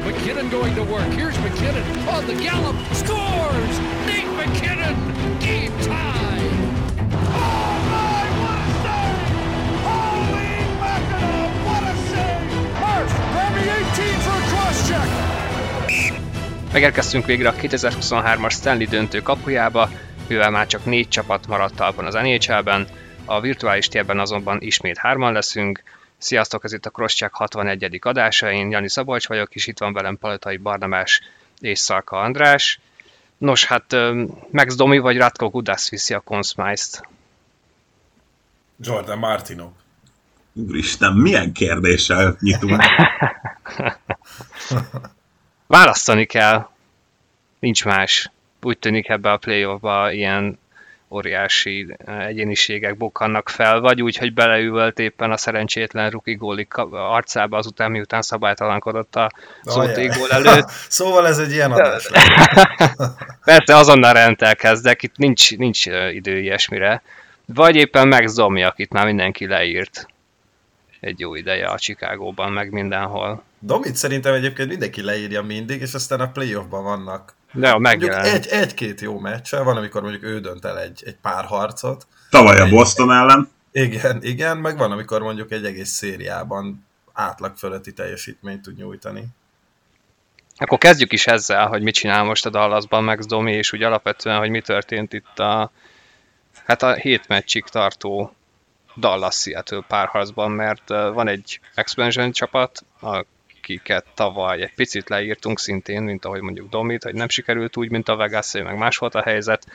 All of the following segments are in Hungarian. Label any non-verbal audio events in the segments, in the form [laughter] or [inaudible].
McKinnon going to work. Here's McKinnon on the gallop. Scores! Nate McKinnon! Game tie! My, what a save! Holy mackerel, what a save! Murph, grab me 18 for a cross check! Megérkeztünk végre a 2023-as Stanley döntő kapujába, mivel már csak négy csapat maradt talpon az NHL-ben, a virtuális térben azonban ismét hárman leszünk. Sziasztok, ez itt a Crosscheck 61. adása, én Jani Szabolcs vagyok, és itt van velem Paletai Barnabás és Szalka András. Nos, hát Max Domi vagy Ratko Gudász viszi a Consmice-t? Jordan Martino. Úristen, milyen kérdéssel nyitunk? [laughs] Választani kell. Nincs más. Úgy tűnik ebbe a playoffba ilyen óriási egyéniségek bukkannak fel, vagy úgy, hogy beleüvölt éppen a szerencsétlen Ruki gólik arcába azután, miután szabálytalankodott a szóték gól [laughs] előtt. szóval ez egy ilyen adás [laughs] Persze, azonnal rendelkezdek, itt nincs, nincs idő ilyesmire. Vagy éppen Max Domi, akit már mindenki leírt egy jó ideje a Chicagóban, meg mindenhol. Domit szerintem egyébként mindenki leírja mindig, és aztán a playoffban vannak de mondjuk egy, egy-két jó meccs, van, amikor mondjuk ő dönt el egy, egy pár harcot. Tavaly a Boston ellen. Igen, igen, meg van, amikor mondjuk egy egész szériában átlag fölötti teljesítményt tud nyújtani. Akkor kezdjük is ezzel, hogy mit csinál most a Dallasban Max Domi, és úgy alapvetően, hogy mi történt itt a, hát a hét meccsig tartó Dallas Seattle párharcban, mert van egy expansion csapat, a akiket tavaly egy picit leírtunk szintén, mint ahogy mondjuk Domit, hogy nem sikerült úgy, mint a vegas meg más volt a helyzet.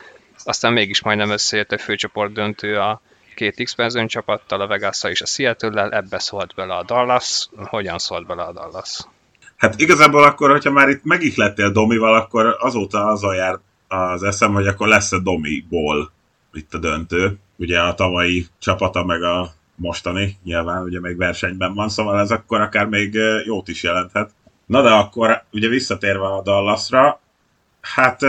Aztán mégis majdnem összejött egy főcsoport döntő a két expansion csapattal, a vegas és a Seattle-lel, ebbe szólt bele a Dallas. Hogyan szólt bele a Dallas? Hát igazából akkor, hogyha már itt megihlettél Domival, akkor azóta azon jár az eszem, hogy akkor lesz a Domi-ból itt a döntő. Ugye a tavalyi csapata meg a mostani, nyilván ugye még versenyben van, szóval ez akkor akár még jót is jelenthet. Na de akkor ugye visszatérve a Dallasra, hát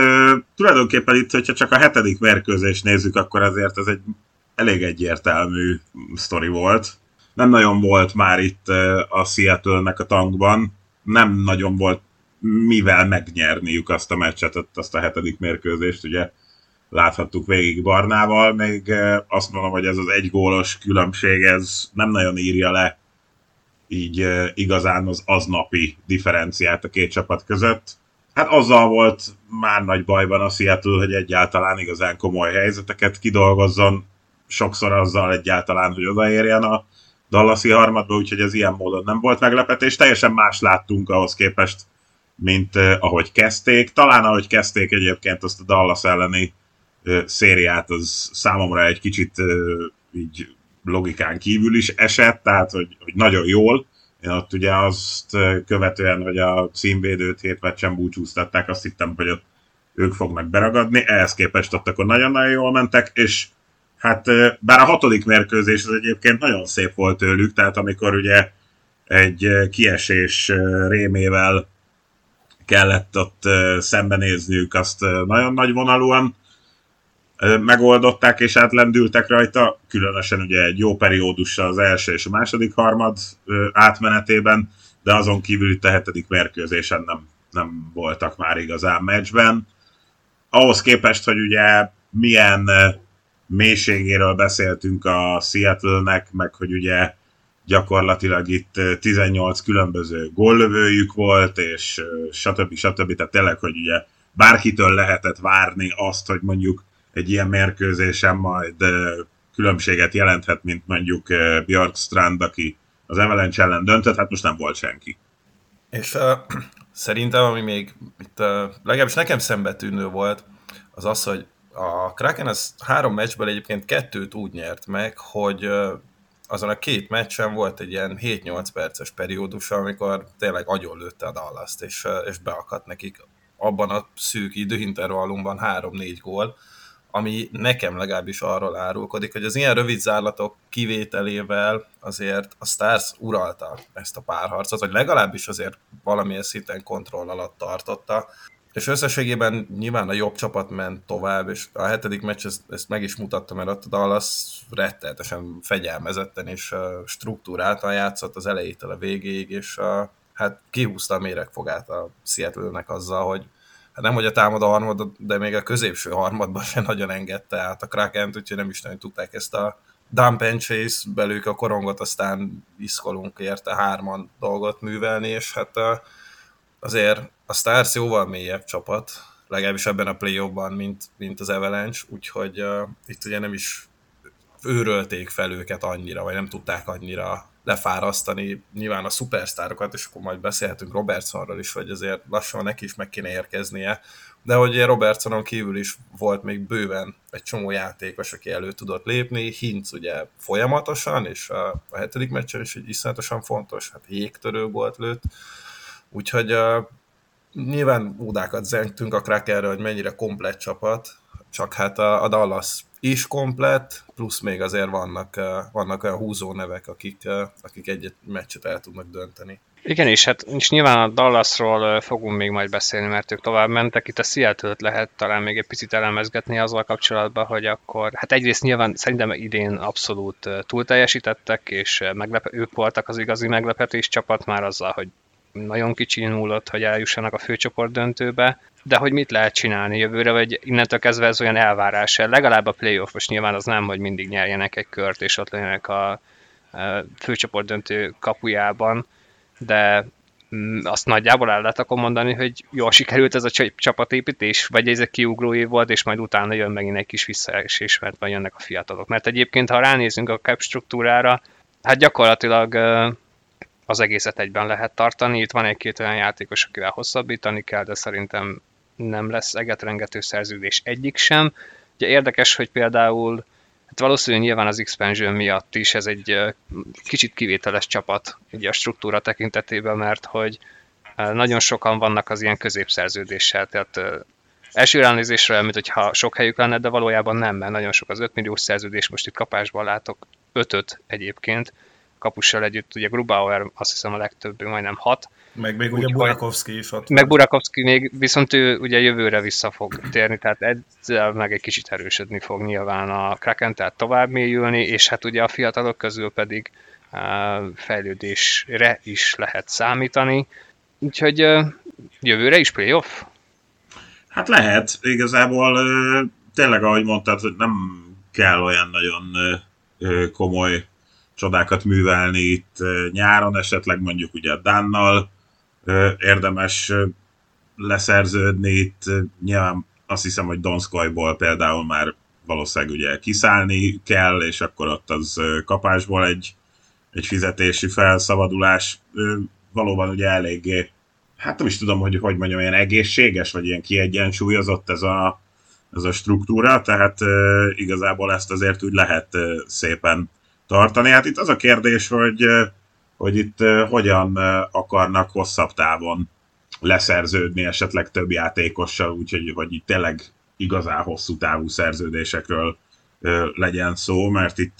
tulajdonképpen itt, hogyha csak a hetedik mérkőzést nézzük, akkor azért ez egy elég egyértelmű sztori volt. Nem nagyon volt már itt a Seattle-nek a tankban, nem nagyon volt mivel megnyerniük azt a meccset, azt a hetedik mérkőzést, ugye láthattuk végig Barnával, még azt mondom, hogy ez az egy gólos különbség, ez nem nagyon írja le így igazán az aznapi differenciát a két csapat között. Hát azzal volt már nagy bajban a Seattle, hogy egyáltalán igazán komoly helyzeteket kidolgozzon, sokszor azzal egyáltalán, hogy odaérjen a Dallasi harmadba, úgyhogy ez ilyen módon nem volt meglepetés. Teljesen más láttunk ahhoz képest, mint uh, ahogy kezdték. Talán ahogy kezdték egyébként azt a Dallas elleni szériát az számomra egy kicsit így logikán kívül is esett, tehát hogy, hogy nagyon jól. Én ott ugye azt követően, hogy a címvédőt hét meccsen búcsúztatták, azt hittem, hogy ott ők fognak beragadni, ehhez képest ott akkor nagyon-nagyon jól mentek, és hát bár a hatodik mérkőzés az egyébként nagyon szép volt tőlük, tehát amikor ugye egy kiesés rémével kellett ott szembenézniük, azt nagyon nagy vonalúan megoldották és átlendültek rajta, különösen ugye egy jó periódussal az első és a második harmad átmenetében, de azon kívül itt a hetedik mérkőzésen nem, nem voltak már igazán meccsben. Ahhoz képest, hogy ugye milyen mélységéről beszéltünk a Seattle-nek, meg hogy ugye gyakorlatilag itt 18 különböző góllövőjük volt, és stb. stb. Tehát tényleg, hogy ugye bárkitől lehetett várni azt, hogy mondjuk egy ilyen mérkőzésen majd különbséget jelenthet, mint mondjuk Björkstrand, aki az Avalanche ellen döntött, hát most nem volt senki. És uh, [clears throat] szerintem, ami még itt uh, legalábbis nekem szembetűnő volt, az az, hogy a Kraken az három meccsből egyébként kettőt úgy nyert meg, hogy uh, azon a két meccsen volt egy ilyen 7-8 perces periódus, amikor tényleg lőtte a dallas és, és beakadt nekik abban a szűk időintervallumban 3-4 gól, ami nekem legalábbis arról árulkodik, hogy az ilyen rövid zárlatok kivételével azért a Stars uralta ezt a párharcot, vagy legalábbis azért valamilyen szinten kontroll alatt tartotta, és összességében nyilván a jobb csapat ment tovább, és a hetedik meccs ezt, ezt meg is mutatta, mert ott a Dallas rettenetesen fegyelmezetten és struktúráltan játszott az elejétől a végéig, és hát kihúzta a méregfogát a Seattle-nek azzal, hogy nem hogy a támadó harmad, de még a középső harmadban sem nagyon engedte át a kraken úgyhogy nem is nagyon tudták ezt a dump and chase belők a korongot, aztán iszkolunk érte hárman dolgot művelni, és hát azért a Stars jóval mélyebb csapat, legalábbis ebben a play mint, mint az Avalanche, úgyhogy uh, itt ugye nem is őrölték fel őket annyira, vagy nem tudták annyira lefárasztani nyilván a szupersztárokat, és akkor majd beszélhetünk Robertsonról is, hogy azért lassan neki is meg kéne érkeznie, de hogy Robertsonon kívül is volt még bőven egy csomó játékos, aki elő tudott lépni, Hinc ugye folyamatosan, és a, a hetedik meccsen is egy iszonyatosan fontos, hát jégtörő volt lőtt, úgyhogy uh, nyilván údákat zengtünk a Krakenről, hogy mennyire komplett csapat, csak hát a, a Dallas is komplett, plusz még azért vannak, vannak olyan húzó nevek, akik, akik egy meccset el tudnak dönteni. Igen, és hát és nyilván a Dallasról fogunk még majd beszélni, mert ők tovább mentek. Itt a seattle lehet talán még egy picit elemezgetni azzal kapcsolatban, hogy akkor, hát egyrészt nyilván szerintem idén abszolút túl teljesítettek, és meglepe, ők voltak az igazi meglepetés csapat már azzal, hogy nagyon kicsi múlott, hogy eljussanak a főcsoport döntőbe, de hogy mit lehet csinálni jövőre, vagy innentől kezdve ez olyan elvárás. Legalább a playoffos nyilván az nem, hogy mindig nyerjenek egy kört, és ott legyenek a főcsoport döntő kapujában, de mm, azt nagyjából el lehet akkor mondani, hogy jól sikerült ez a csapatépítés, vagy ez egy kiugró év volt, és majd utána jön megint egy kis visszaesés, mert majd jönnek a fiatalok. Mert egyébként, ha ránézünk a cap struktúrára, hát gyakorlatilag az egészet egyben lehet tartani. Itt van egy-két olyan játékos, akivel hosszabbítani kell, de szerintem nem lesz egetrengető szerződés egyik sem. Ugye érdekes, hogy például Hát valószínűleg nyilván az expansion miatt is ez egy kicsit kivételes csapat ugye a struktúra tekintetében, mert hogy nagyon sokan vannak az ilyen középszerződéssel, tehát első ránézésre olyan, mintha sok helyük lenne, de valójában nem, mert nagyon sok az 5 milliós szerződés, most itt kapásban látok 5 egyébként, kapussal együtt, ugye Grubauer azt hiszem a legtöbb, majdnem hat. Meg még ugye Burakovsky is ott. Meg Burakovsky még, viszont ő ugye jövőre vissza fog térni, tehát ezzel meg egy kicsit erősödni fog nyilván a Kraken, tehát tovább mélyülni, és hát ugye a fiatalok közül pedig fejlődésre is lehet számítani. Úgyhogy jövőre is playoff? Hát lehet, igazából tényleg ahogy mondtad, nem kell olyan nagyon komoly csodákat művelni itt nyáron, esetleg mondjuk ugye a Dánnal érdemes leszerződni itt. Nyilván azt hiszem, hogy Donskoyból például már valószínűleg ugye kiszállni kell, és akkor ott az kapásból egy, egy fizetési felszabadulás valóban ugye eléggé, hát nem is tudom, hogy hogy mondjam, ilyen egészséges, vagy ilyen kiegyensúlyozott ez a, ez a struktúra, tehát igazából ezt azért úgy lehet szépen tartani. Hát itt az a kérdés, hogy, hogy itt hogyan akarnak hosszabb távon leszerződni esetleg több játékossal, úgyhogy hogy itt tényleg igazán hosszú távú szerződésekről legyen szó, mert itt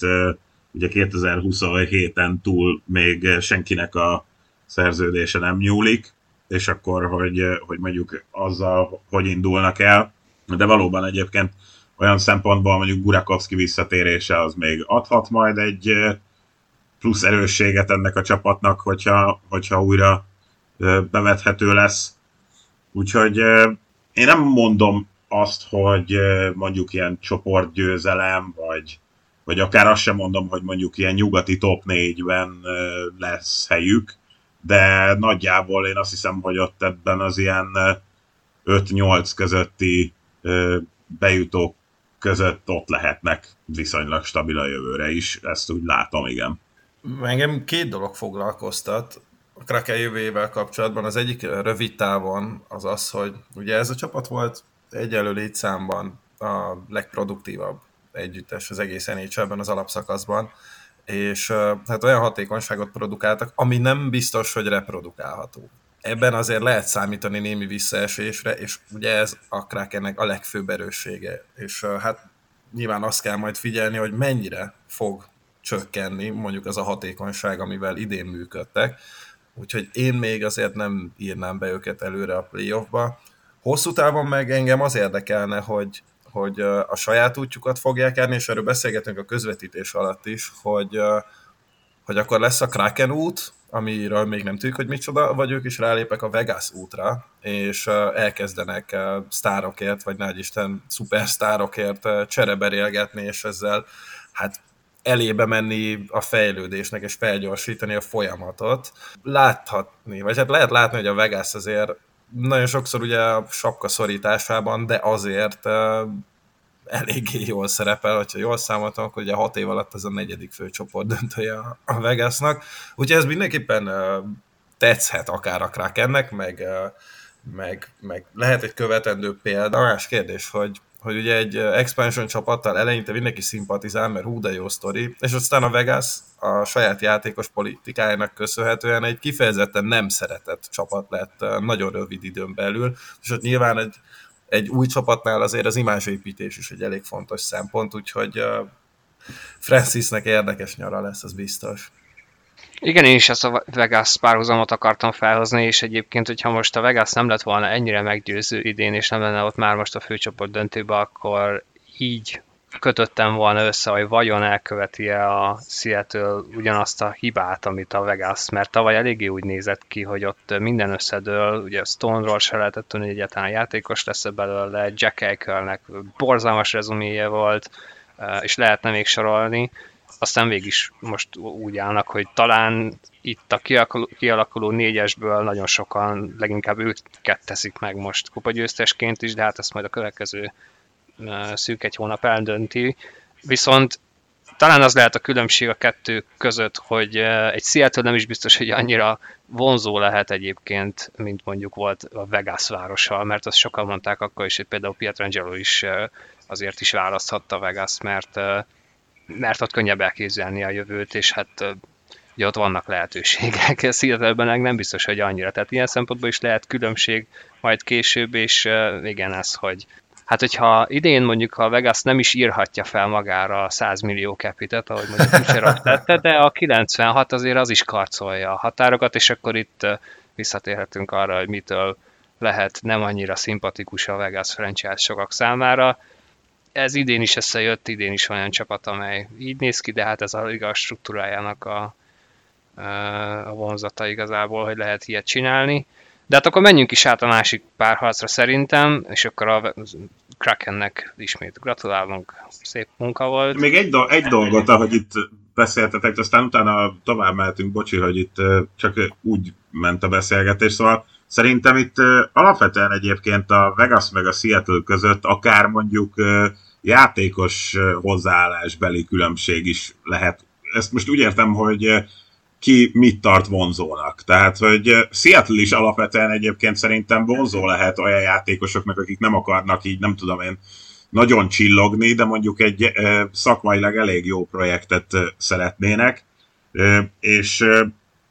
ugye 2027-en túl még senkinek a szerződése nem nyúlik, és akkor, hogy, hogy mondjuk azzal, hogy indulnak el, de valóban egyébként olyan szempontból mondjuk Burakovsky visszatérése az még adhat majd egy plusz erősséget ennek a csapatnak, hogyha, hogyha újra bevethető lesz. Úgyhogy én nem mondom azt, hogy mondjuk ilyen csoportgyőzelem, vagy, vagy akár azt sem mondom, hogy mondjuk ilyen nyugati top 4-ben lesz helyük, de nagyjából én azt hiszem, hogy ott ebben az ilyen 5-8 közötti bejutók között ott lehetnek viszonylag stabil a jövőre is, ezt úgy látom, igen. Engem két dolog foglalkoztat a Kraken jövőjével kapcsolatban. Az egyik rövid távon az az, hogy ugye ez a csapat volt egyelő létszámban a legproduktívabb együttes az egész nhl az alapszakaszban, és hát olyan hatékonyságot produkáltak, ami nem biztos, hogy reprodukálható ebben azért lehet számítani némi visszaesésre, és ugye ez a Krakennek a legfőbb erőssége. És hát nyilván azt kell majd figyelni, hogy mennyire fog csökkenni mondjuk az a hatékonyság, amivel idén működtek. Úgyhogy én még azért nem írnám be őket előre a playoffba. Hosszú távon meg engem az érdekelne, hogy, hogy a saját útjukat fogják járni, és erről beszélgetünk a közvetítés alatt is, hogy hogy akkor lesz a Kraken út, amiről még nem tudjuk, hogy micsoda, vagy ők is rálépek a Vegas útra, és elkezdenek sztárokért, vagy nagy Isten szupersztárokért csereberélgetni, és ezzel hát elébe menni a fejlődésnek, és felgyorsítani a folyamatot. Láthatni, vagy hát lehet látni, hogy a Vegas azért nagyon sokszor ugye a sapka szorításában, de azért eléggé jól szerepel, hogyha jól számoltam, akkor ugye hat év alatt ez a negyedik főcsoport döntője a Vegasnak. Úgyhogy ez mindenképpen tetszhet akár a Krakennek, meg, meg, meg lehet egy követendő példa. Más kérdés, hogy, hogy ugye egy expansion csapattal eleinte mindenki szimpatizál, mert hú de jó sztori, és aztán a Vegas a saját játékos politikájának köszönhetően egy kifejezetten nem szeretett csapat lett nagyon rövid időn belül, és ott nyilván egy egy új csapatnál azért az imázsépítés is egy elég fontos szempont, úgyhogy Francisnek érdekes nyara lesz, az biztos. Igen, én is ezt a Vegas párhuzamot akartam felhozni, és egyébként, hogyha most a Vegas nem lett volna ennyire meggyőző idén, és nem lenne ott már most a főcsoport döntőbe, akkor így kötöttem volna össze, hogy vajon elköveti-e a Seattle ugyanazt a hibát, amit a Vegas, mert tavaly eléggé úgy nézett ki, hogy ott minden összedől, ugye Stone-ról se lehetett tudni, hogy egyáltalán játékos lesz -e belőle, Jack Eichel-nek borzalmas rezuméje volt, és lehetne még sorolni, aztán végig is most úgy állnak, hogy talán itt a kialakuló négyesből nagyon sokan, leginkább őket teszik meg most kupagyőztesként is, de hát ezt majd a következő szűk egy hónap eldönti. Viszont talán az lehet a különbség a kettő között, hogy egy Seattle nem is biztos, hogy annyira vonzó lehet egyébként, mint mondjuk volt a Vegas városa, mert azt sokan mondták akkor is, hogy például Pietrangelo is azért is választhatta Vegas, mert, mert ott könnyebb elképzelni a jövőt, és hát ugye ott vannak lehetőségek. Seattle-ben nem biztos, hogy annyira. Tehát ilyen szempontból is lehet különbség majd később, és igen, az, hogy Hát, hogyha idén mondjuk a Vegas nem is írhatja fel magára a 100 millió capitet, ahogy mondjuk Kucherov tette, de a 96 azért az is karcolja a határokat, és akkor itt visszatérhetünk arra, hogy mitől lehet nem annyira szimpatikus a Vegas franchise sokak számára. Ez idén is összejött, idén is van olyan csapat, amely így néz ki, de hát ez a liga struktúrájának a, a vonzata igazából, hogy lehet ilyet csinálni. De hát akkor menjünk is át a másik párharcra szerintem, és akkor a Krakennek ismét gratulálunk, szép munka volt. Még egy, do- egy dolgot, ahogy itt beszéltetek, aztán utána tovább mehetünk, bocsi, hogy itt csak úgy ment a beszélgetés, szóval szerintem itt alapvetően egyébként a Vegas meg a Seattle között akár mondjuk játékos hozzáállásbeli különbség is lehet. Ezt most úgy értem, hogy ki mit tart vonzónak. Tehát, hogy Seattle is alapvetően egyébként szerintem vonzó lehet olyan játékosoknak, akik nem akarnak így, nem tudom én, nagyon csillogni, de mondjuk egy szakmailag elég jó projektet szeretnének, és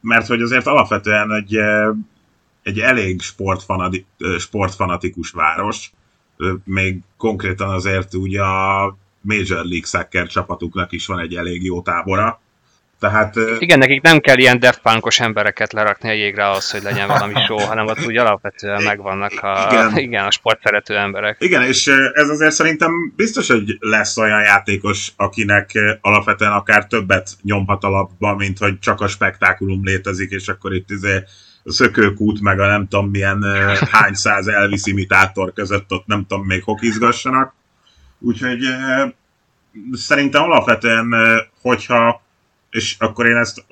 mert hogy azért alapvetően egy, egy elég sportfanati, sportfanatikus város, még konkrétan azért ugye a Major League Soccer csapatuknak is van egy elég jó tábora, tehát, igen, nekik nem kell ilyen defpunkos embereket lerakni a jégre ahhoz, hogy legyen valami [laughs] show, hanem ott úgy alapvetően megvannak a, igen. [laughs] igen, a sportszerető emberek. Igen, és ez azért szerintem biztos, hogy lesz olyan játékos, akinek alapvetően akár többet nyomhat alapba, mint hogy csak a spektákulum létezik, és akkor itt izé a szökőkút, meg a nem tudom milyen hány száz Elvis imitátor között ott nem tudom még hokizgassanak. Úgyhogy szerintem alapvetően, hogyha és akkor én ezt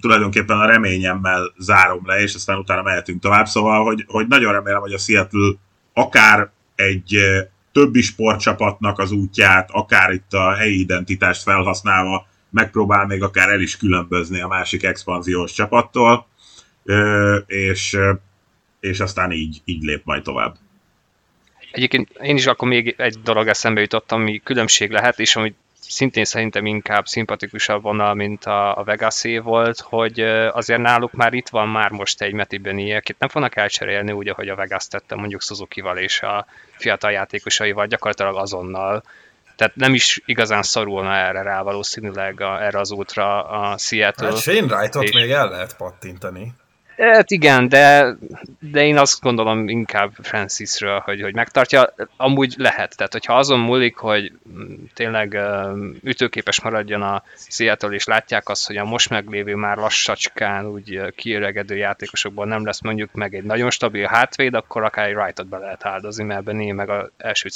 tulajdonképpen a reményemmel zárom le, és aztán utána mehetünk tovább. Szóval, hogy, hogy nagyon remélem, hogy a Seattle akár egy többi sportcsapatnak az útját, akár itt a helyi identitást felhasználva megpróbál még akár el is különbözni a másik expanziós csapattól, és, és aztán így, így lép majd tovább. Egyébként én is akkor még egy dolog eszembe jutott, ami különbség lehet, és amit szintén szerintem inkább szimpatikusabb vonal, mint a, a Vegasé volt, hogy azért náluk már itt van már most egy Meti Beni, akit nem fognak elcserélni úgy, ahogy a Vegas tette mondjuk Suzuki-val és a fiatal játékosaival gyakorlatilag azonnal. Tehát nem is igazán szorulna erre rá valószínűleg a, erre az útra a Seattle. Hát Shane Wright-ot és... még el lehet pattintani. Hát igen, de, de én azt gondolom inkább Francisről, hogy, hogy megtartja. Amúgy lehet, tehát hogyha azon múlik, hogy mm, tényleg ütőképes maradjon a Seattle, és látják azt, hogy a most meglévő már lassacskán úgy kiöregedő játékosokból nem lesz mondjuk meg egy nagyon stabil hátvéd, akkor akár egy Wright-ot be lehet áldozni, mert benné meg az első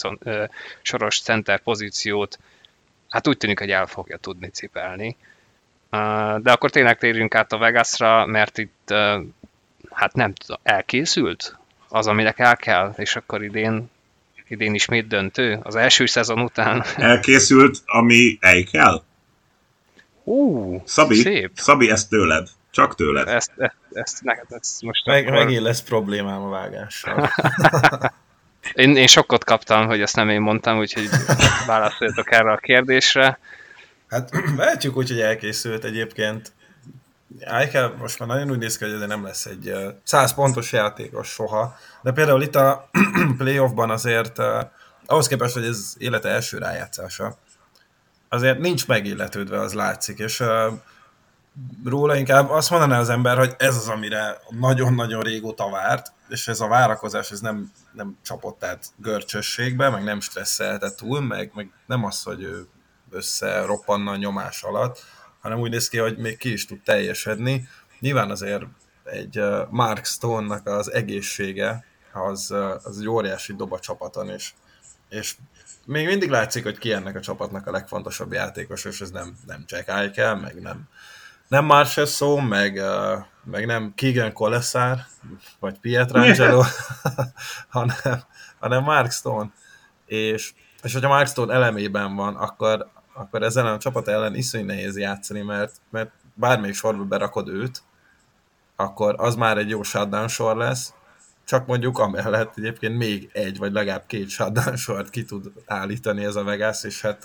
soros center pozíciót hát úgy tűnik, hogy el fogja tudni cipelni. De akkor tényleg térjünk át a Vegasra, mert itt hát nem tudom, elkészült az, aminek el kell, és akkor idén, idén ismét döntő, az első szezon után. [laughs] Elkészült, ami el kell? Ú, Szabi, szép. Szabi, ezt tőled. Csak tőled. Ezt, ezt, ezt, neked, ezt most Meg, akkor... Megint lesz problémám a vágással. [laughs] [laughs] én, én sokkot kaptam, hogy ezt nem én mondtam, úgyhogy válaszoljatok erre a kérdésre. Hát [clears throat] vehetjük úgy, hogy elkészült egyébként. Eichel most már nagyon úgy néz ki, hogy ez nem lesz egy 100 pontos játékos soha, de például itt a [clears throat] playoffban azért ahhoz képest, hogy ez élete első rájátszása, azért nincs megilletődve, az látszik, és róla inkább azt mondaná az ember, hogy ez az, amire nagyon-nagyon régóta várt, és ez a várakozás, ez nem, nem csapott át görcsösségbe, meg nem stresszelte túl, meg, meg nem az, hogy ő összeroppanna a nyomás alatt, hanem úgy néz ki, hogy még ki is tud teljesedni. Nyilván azért egy Mark Stone-nak az egészsége az, az egy óriási dob a csapaton, és, és még mindig látszik, hogy ki ennek a csapatnak a legfontosabb játékos, és ez nem, nem Jack Eichel, meg nem, nem szó, meg, meg nem Keegan Koleszár, vagy Pietrangelo, [laughs] hanem, hanem Mark Stone. És, és hogyha Mark Stone elemében van, akkor, akkor ezzel a csapat ellen iszonyú nehéz játszani, mert, mert bármelyik sorba berakod őt, akkor az már egy jó shutdown sor lesz, csak mondjuk amellett egyébként még egy, vagy legalább két shutdown sort ki tud állítani ez a Vegas, és hát,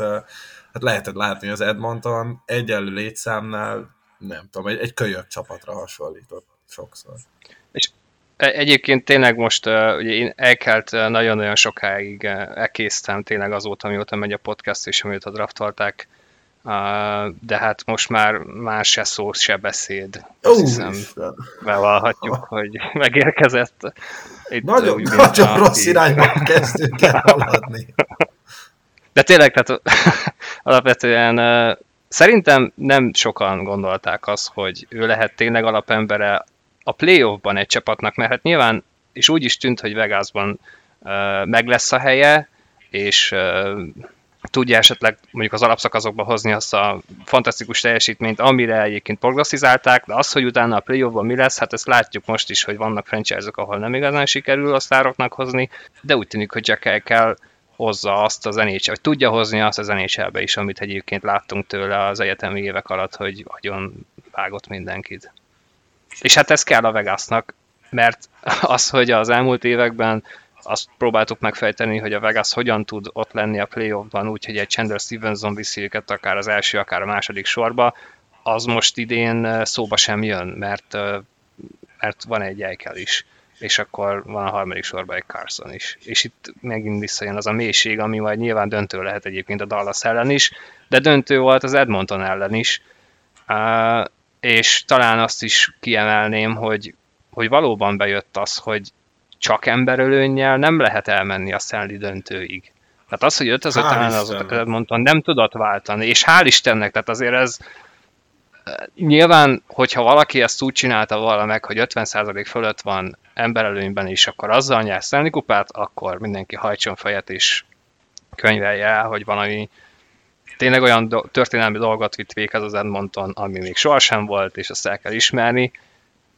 hát lehetett látni az Edmonton egyenlő létszámnál, nem tudom, egy, egy kölyök csapatra hasonlított sokszor. E, Egyébként tényleg most uh, ugye én elkelt uh, nagyon-nagyon sokáig elkésztem tényleg azóta, mióta megy a podcast és amióta draftolták, de hát most már más se szó, se beszéd. Azt hiszem, bevallhatjuk, [laughs] hogy megérkezett. Itt nagyon nagyon rossz irányba kezdünk el haladni. De tényleg, tehát [laughs] alapvetően Szerintem nem sokan gondolták azt, hogy ő lehet tényleg alapembere a playoffban egy csapatnak, mert hát nyilván, és úgy is tűnt, hogy Vegasban uh, meg lesz a helye, és uh, tudja esetleg mondjuk az alapszakaszokba hozni azt a fantasztikus teljesítményt, amire egyébként prognosztizálták, de az, hogy utána a playoffban mi lesz, hát ezt látjuk most is, hogy vannak franchise-ok, ahol nem igazán sikerül a sztároknak hozni, de úgy tűnik, hogy Jack kell hozza azt az NHL, vagy tudja hozni azt az nhl is, amit egyébként láttunk tőle az egyetemi évek alatt, hogy nagyon vágott mindenkit. És hát ez kell a Vegasnak, mert [laughs] az, hogy az elmúlt években azt próbáltuk megfejteni, hogy a Vegas hogyan tud ott lenni a playoffban, úgyhogy egy Chandler Stevenson viszi őket akár az első, akár a második sorba, az most idén szóba sem jön, mert, mert van egy Eichel is és akkor van a harmadik sorban egy Carson is. És itt megint visszajön az a mélység, ami majd nyilván döntő lehet egyébként a Dallas ellen is, de döntő volt az Edmonton ellen is. És talán azt is kiemelném, hogy, hogy valóban bejött az, hogy csak emberölőnnyel nem lehet elmenni a Stanley döntőig. Tehát az, hogy 5 az 5 az Edmonton nem tudott váltani, és hál' Istennek, tehát azért ez, nyilván, hogyha valaki ezt úgy csinálta volna meg, hogy 50% fölött van emberelőnyben is, akkor azzal nyert Stanley kupát, akkor mindenki hajtson fejet és könyvelje el, hogy valami tényleg olyan do- történelmi dolgot vitt véghez az Edmonton, ami még sohasem volt, és azt el kell ismerni,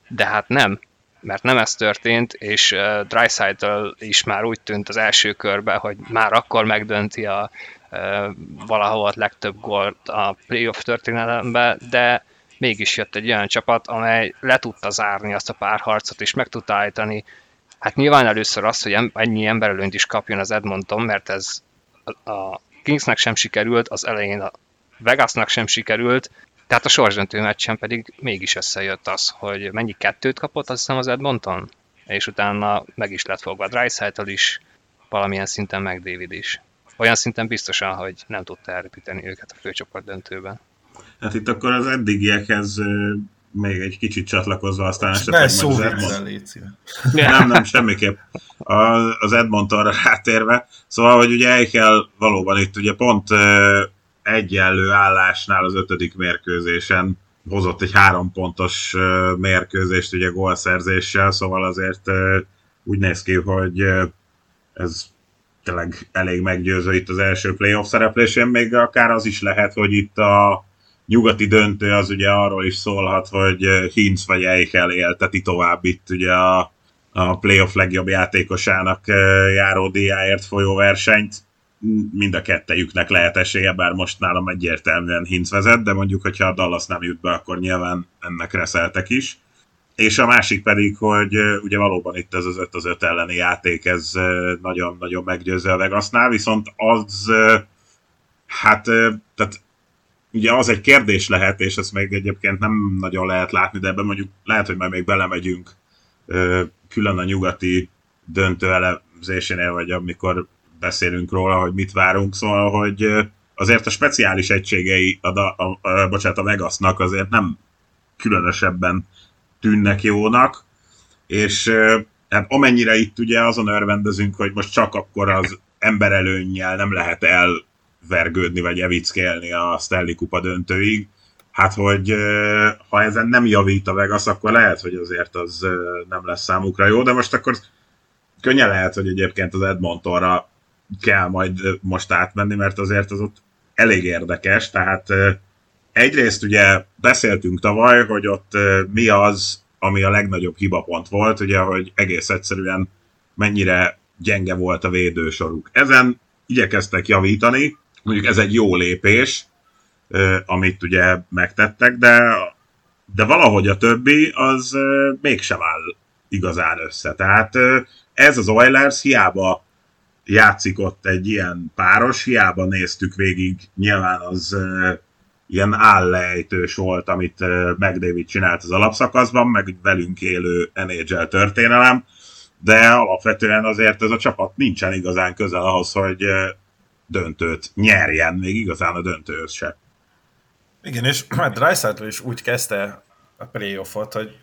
de hát nem, mert nem ez történt, és uh, Dreisaitl is már úgy tűnt az első körben, hogy már akkor megdönti a uh, valahol a legtöbb gólt a playoff történelembe, de mégis jött egy olyan csapat, amely le tudta zárni azt a párharcot, és meg tudta állítani. Hát nyilván először az, hogy ennyi emberelőnyt is kapjon az Edmonton, mert ez a Kingsnek sem sikerült, az elején a Vegasnak sem sikerült, tehát a sorsdöntő meccsen pedig mégis összejött az, hogy mennyi kettőt kapott, azt hiszem az Edmonton, és utána meg is lett fogva Dreisaitl is, valamilyen szinten meg David is. Olyan szinten biztosan, hogy nem tudta elrepíteni őket a főcsoport döntőben. Hát itt akkor az eddigiekhez még egy kicsit csatlakozva, aztán esetleg... Ne szó Nem, nem, semmiképp. Az Edmontonra rátérve. Szóval, hogy ugye Eichel valóban itt ugye pont egyenlő állásnál az ötödik mérkőzésen hozott egy három pontos mérkőzést ugye gólszerzéssel, szóval azért úgy néz ki, hogy ez tényleg elég meggyőző itt az első playoff szereplésén, még akár az is lehet, hogy itt a nyugati döntő az ugye arról is szólhat, hogy Hinz vagy Eichel élteti tovább itt ugye a, a playoff legjobb játékosának járó díjáért folyó versenyt. Mind a kettejüknek lehet esélye, bár most nálam egyértelműen Hinz vezet, de mondjuk, hogyha a Dallas nem jut be, akkor nyilván ennek reszeltek is. És a másik pedig, hogy ugye valóban itt ez az 5 az 5 elleni játék, ez nagyon-nagyon meggyőző a Vegasnál, viszont az hát, tehát ugye az egy kérdés lehet, és ezt még egyébként nem nagyon lehet látni, de ebben mondjuk lehet, hogy majd még belemegyünk külön a nyugati döntő elemzésénél, vagy amikor beszélünk róla, hogy mit várunk, szóval, hogy azért a speciális egységei, a, a, a, bocsánat, a Vegasnak azért nem különösebben tűnnek jónak, és hát amennyire itt ugye azon örvendezünk, hogy most csak akkor az emberelőnnyel nem lehet elvergődni, vagy evickélni a Stanley Kupa döntőig, hát hogy ha ezen nem javít a Vegas, akkor lehet, hogy azért az nem lesz számukra jó, de most akkor könnyen lehet, hogy egyébként az Edmontonra kell majd most átmenni, mert azért az ott elég érdekes, tehát egyrészt ugye beszéltünk tavaly, hogy ott mi az, ami a legnagyobb hibapont volt, ugye, hogy egész egyszerűen mennyire gyenge volt a védősoruk. Ezen igyekeztek javítani, mondjuk ez egy jó lépés, amit ugye megtettek, de, de valahogy a többi az mégsem áll igazán össze. Tehát ez az Oilers hiába játszik ott egy ilyen páros, hiába néztük végig, nyilván az ilyen állejtős volt, amit McDavid csinált az alapszakaszban, meg velünk élő NHL történelem, de alapvetően azért ez a csapat nincsen igazán közel ahhoz, hogy döntőt nyerjen, még igazán a döntőhöz se. Igen, és [clears throat] hát Dreisaitl is úgy kezdte a playoffot, hogy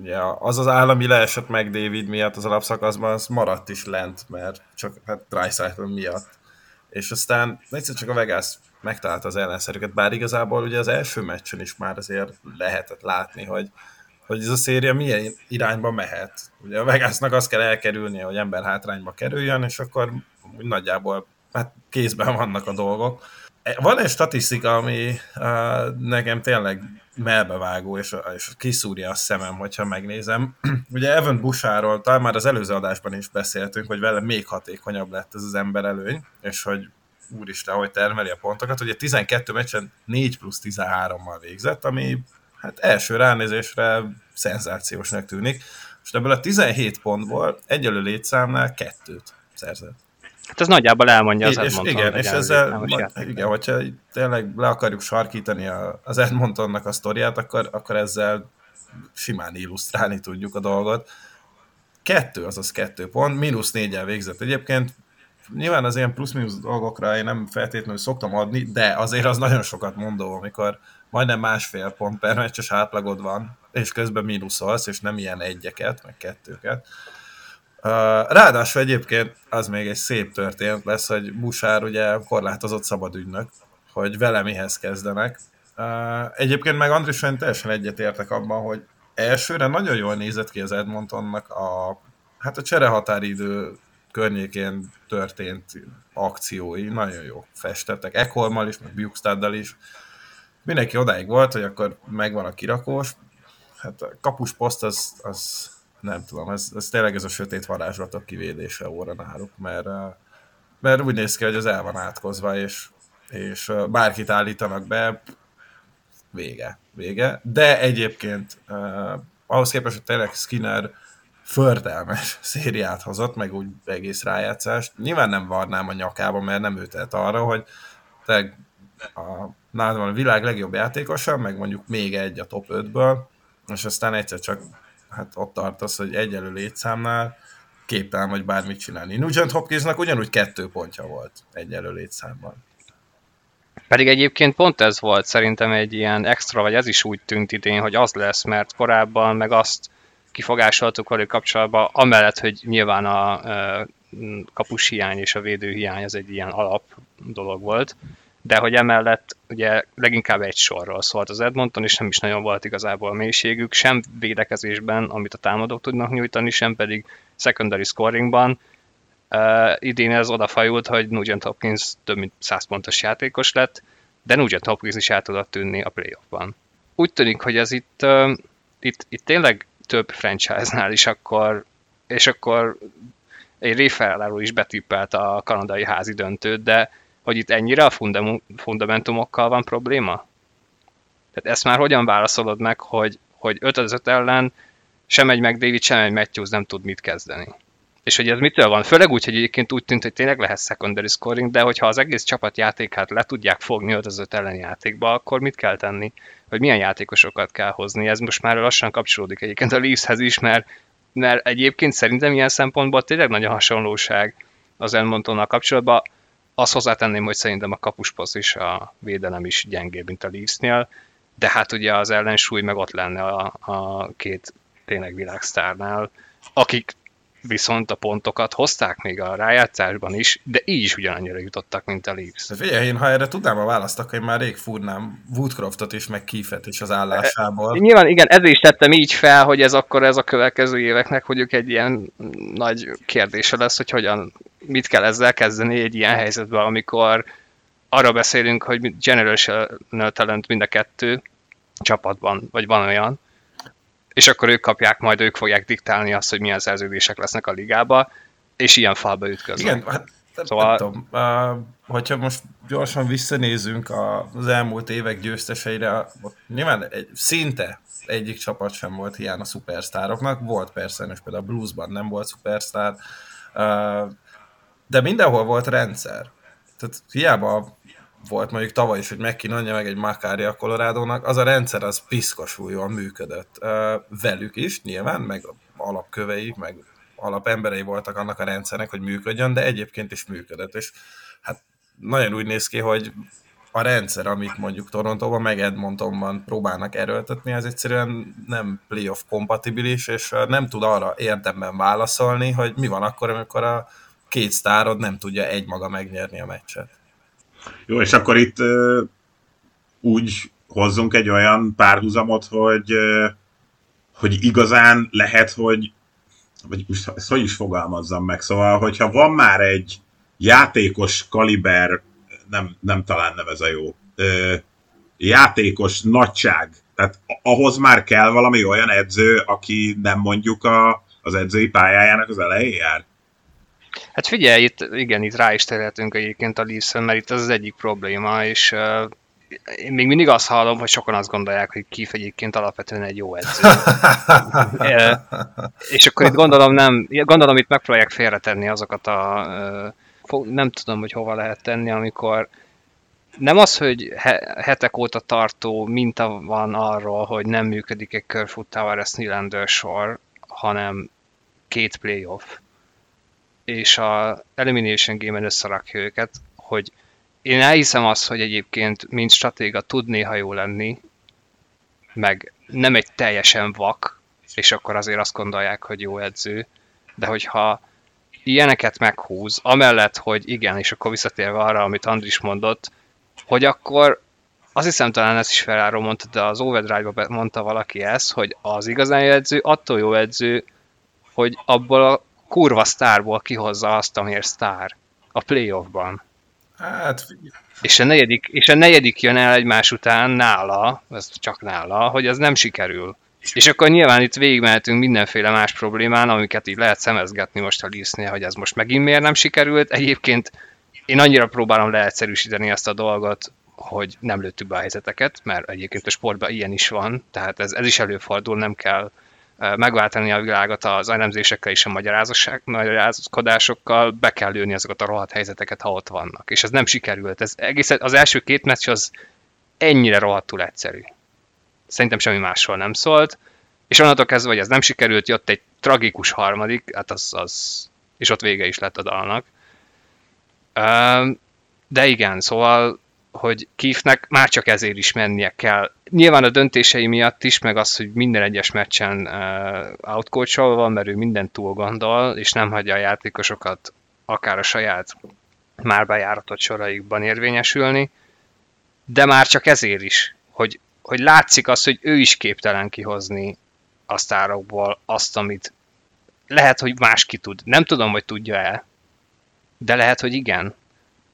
ugye az az állami leesett meg David miatt az alapszakaszban, az maradt is lent, mert csak hát Dreisaitl miatt. És aztán egyszer csak a Vegas megtalálta az ellenszerüket, bár igazából ugye az első meccsen is már azért lehetett látni, hogy, hogy ez a széria milyen irányba mehet. Ugye a Vegasnak azt kell elkerülnie, hogy ember hátrányba kerüljön, és akkor nagyjából hát kézben vannak a dolgok. Van egy statisztika, ami uh, nekem tényleg melbevágó, és, és kiszúrja a szemem, hogyha megnézem. [clears throat] Ugye Evan Busháról, talán már az előző adásban is beszéltünk, hogy vele még hatékonyabb lett ez az ember előny, és hogy úristen, hogy termeli a pontokat. Ugye 12 meccsen 4 plusz 13-mal végzett, ami hát első ránézésre szenzációsnak tűnik. Most ebből a 17 pontból egyelő létszámnál kettőt szerzett. Hát ez nagyjából elmondja az Edmonton. Igen, és ezzel, igen, hogyha tényleg le akarjuk sarkítani az Edmontonnak a sztoriát, akkor, akkor ezzel simán illusztrálni tudjuk a dolgot. Kettő, azaz kettő pont, mínusz négyel végzett egyébként. Nyilván az ilyen plusz-minusz dolgokra én nem feltétlenül szoktam adni, de azért az nagyon sokat mondó, amikor majdnem másfél pont per meccses átlagod van, és közben mínuszolsz, és nem ilyen egyeket, meg kettőket Ráadásul egyébként az még egy szép történet lesz, hogy Busár ugye korlátozott szabadügynök, hogy vele mihez kezdenek. Egyébként meg Andrisen teljesen egyetértek abban, hogy elsőre nagyon jól nézett ki az Edmontonnak a, hát a cserehatáridő környékén történt akciói, nagyon jó festettek, Ekolmal is, meg Bukestaddal is. Mindenki odáig volt, hogy akkor megvan a kirakós, hát a kapus poszt az, az nem tudom, ez, ez tényleg ez a sötét varázslatok kivédése óra náluk, mert, mert úgy néz ki, hogy az el van átkozva, és, és bárkit állítanak be, vége, vége. De egyébként uh, ahhoz képest, hogy tényleg Skinner fördelmes [laughs] szériát hozott, meg úgy egész rájátszást. Nyilván nem varnám a nyakába, mert nem őtelt arra, hogy tényleg a, nálam a világ legjobb játékosa, meg mondjuk még egy a top 5-ből, és aztán egyszer csak hát ott tartasz, hogy egyelő létszámnál képtelen vagy bármit csinálni. Nugent Hopkinsnak ugyanúgy kettő pontja volt egyelő létszámban. Pedig egyébként pont ez volt szerintem egy ilyen extra, vagy ez is úgy tűnt idén, hogy az lesz, mert korábban meg azt kifogásoltuk velük kapcsolatban, amellett, hogy nyilván a kapus hiány és a védő hiány az egy ilyen alap dolog volt, de hogy emellett ugye leginkább egy sorról szólt az Edmonton, és nem is nagyon volt igazából a mélységük, sem védekezésben, amit a támadók tudnak nyújtani, sem pedig secondary scoringban. Uh, idén ez odafajult, hogy Nugent Hopkins több mint 100 pontos játékos lett, de Nugent Hopkins is át tudott tűnni a playoffban. Úgy tűnik, hogy ez itt, uh, itt, itt tényleg több franchise-nál is akkor, és akkor egy Réferreláró is betippelt a kanadai házi döntőt, de hogy itt ennyire a fundamentumokkal van probléma? Tehát ezt már hogyan válaszolod meg, hogy, hogy 5 az 5 ellen sem egy meg David, sem egy Matthews nem tud mit kezdeni? És hogy ez mitől van? Főleg úgy, hogy egyébként úgy tűnt, hogy tényleg lehet secondary scoring, de hogyha az egész csapat játékát le tudják fogni 5 az 5 ellen játékba, akkor mit kell tenni? Hogy milyen játékosokat kell hozni? Ez most már lassan kapcsolódik egyébként a Leafshez is, mert, mert egyébként szerintem ilyen szempontból tényleg nagy a hasonlóság az Edmontonnal kapcsolatban. Azt hozzátenném, hogy szerintem a kapusposz és a védelem is gyengébb, mint a Leafsnél, de hát ugye az ellensúly meg ott lenne a, a két tényleg világsztárnál, akik viszont a pontokat hozták még a rájátszásban is, de így is ugyanannyira jutottak, mint a Leafs. Figyelj, én ha erre tudnám a választ, akkor én már rég fúrnám Woodcroftot is, meg Keefet is az állásából. E, nyilván igen, ezért is tettem így fel, hogy ez akkor ez a következő éveknek, hogy ők egy ilyen nagy kérdése lesz, hogy hogyan, mit kell ezzel kezdeni egy ilyen helyzetben, amikor arra beszélünk, hogy generational talent mind a kettő csapatban, vagy van olyan, és akkor ők kapják, majd ők fogják diktálni azt, hogy milyen szerződések lesznek a ligába, és ilyen falba ütköznek. Igen, hát szóval... nem tudom, uh, hogyha most gyorsan visszanézünk az elmúlt évek győzteseire, nyilván egy, szinte egyik csapat sem volt hiány a szupersztároknak, volt persze, és például a Bluesban nem volt szupersztár, uh, de mindenhol volt rendszer. Tehát hiába volt mondjuk tavaly is, hogy McKinnonja meg egy Makári a Colorado-nak, az a rendszer az piszkosul jól működött. Velük is nyilván, meg alapkövei, meg alapemberei voltak annak a rendszernek, hogy működjön, de egyébként is működött, és hát nagyon úgy néz ki, hogy a rendszer, amit mondjuk Torontóban, meg Edmontonban próbálnak erőltetni, az egyszerűen nem playoff kompatibilis, és nem tud arra érdemben válaszolni, hogy mi van akkor, amikor a két sztárod nem tudja egymaga megnyerni a meccset. Jó, és akkor itt úgy hozzunk egy olyan párhuzamot, hogy, hogy igazán lehet, hogy vagy most ezt hogy is fogalmazzam meg, szóval, hogyha van már egy játékos kaliber, nem, nem talán nem ez a jó, uh, játékos nagyság, tehát ahhoz már kell valami olyan edző, aki nem mondjuk a, az edzői pályájának az elején jár? Hát figyelj, itt, igen, itt rá is terhetünk egyébként a leafs mert itt az az egyik probléma, és uh, én még mindig azt hallom, hogy sokan azt gondolják, hogy Kif egyébként alapvetően egy jó edző. [laughs] e, és akkor itt gondolom nem, gondolom itt megpróbálják félretenni azokat a, nem tudom, hogy hova lehet tenni, amikor nem az, hogy hetek óta tartó minta van arról, hogy nem működik egy Kerfoot Tavares Nylander sor, hanem két playoff és a Elimination Game-en összerakja őket, hogy én elhiszem azt, hogy egyébként mint stratéga tud néha jó lenni, meg nem egy teljesen vak, és akkor azért azt gondolják, hogy jó edző, de hogyha ilyeneket meghúz, amellett, hogy igen, és akkor visszatérve arra, amit Andris mondott, hogy akkor azt hiszem talán ezt is Ferraro mondta, de az Overdrive-ba mondta valaki ezt, hogy az igazán jó edző attól jó edző, hogy abból a kurva sztárból kihozza azt, amiért sztár a playoffban. Hát... És a, negyedik, és a negyedik jön el egymás után nála, ez csak nála, hogy az nem sikerül. És akkor nyilván itt végigmehetünk mindenféle más problémán, amiket így lehet szemezgetni most a Leafsnél, hogy ez most megint miért nem sikerült. Egyébként én annyira próbálom leegyszerűsíteni ezt a dolgot, hogy nem lőttük be a helyzeteket, mert egyébként a sportban ilyen is van, tehát ez, ez is előfordul, nem kell megváltani a világot az elemzésekkel és a magyarázkodásokkal, be kell lőni azokat a rohadt helyzeteket, ha ott vannak. És ez nem sikerült. Ez egész, az első két meccs az ennyire rohadtul egyszerű. Szerintem semmi másról nem szólt. És onnantól kezdve, hogy ez nem sikerült, jött egy tragikus harmadik, hát az, az és ott vége is lett a dalnak. De igen, szóval hogy Kifnek már csak ezért is mennie kell. Nyilván a döntései miatt is, meg az, hogy minden egyes meccsen uh, outcoacholva, mert ő minden túl gondol, és nem hagyja a játékosokat akár a saját már bejáratott soraikban érvényesülni, de már csak ezért is, hogy, hogy látszik az, hogy ő is képtelen kihozni a sztárokból azt, amit lehet, hogy más ki tud. Nem tudom, hogy tudja-e, de lehet, hogy igen.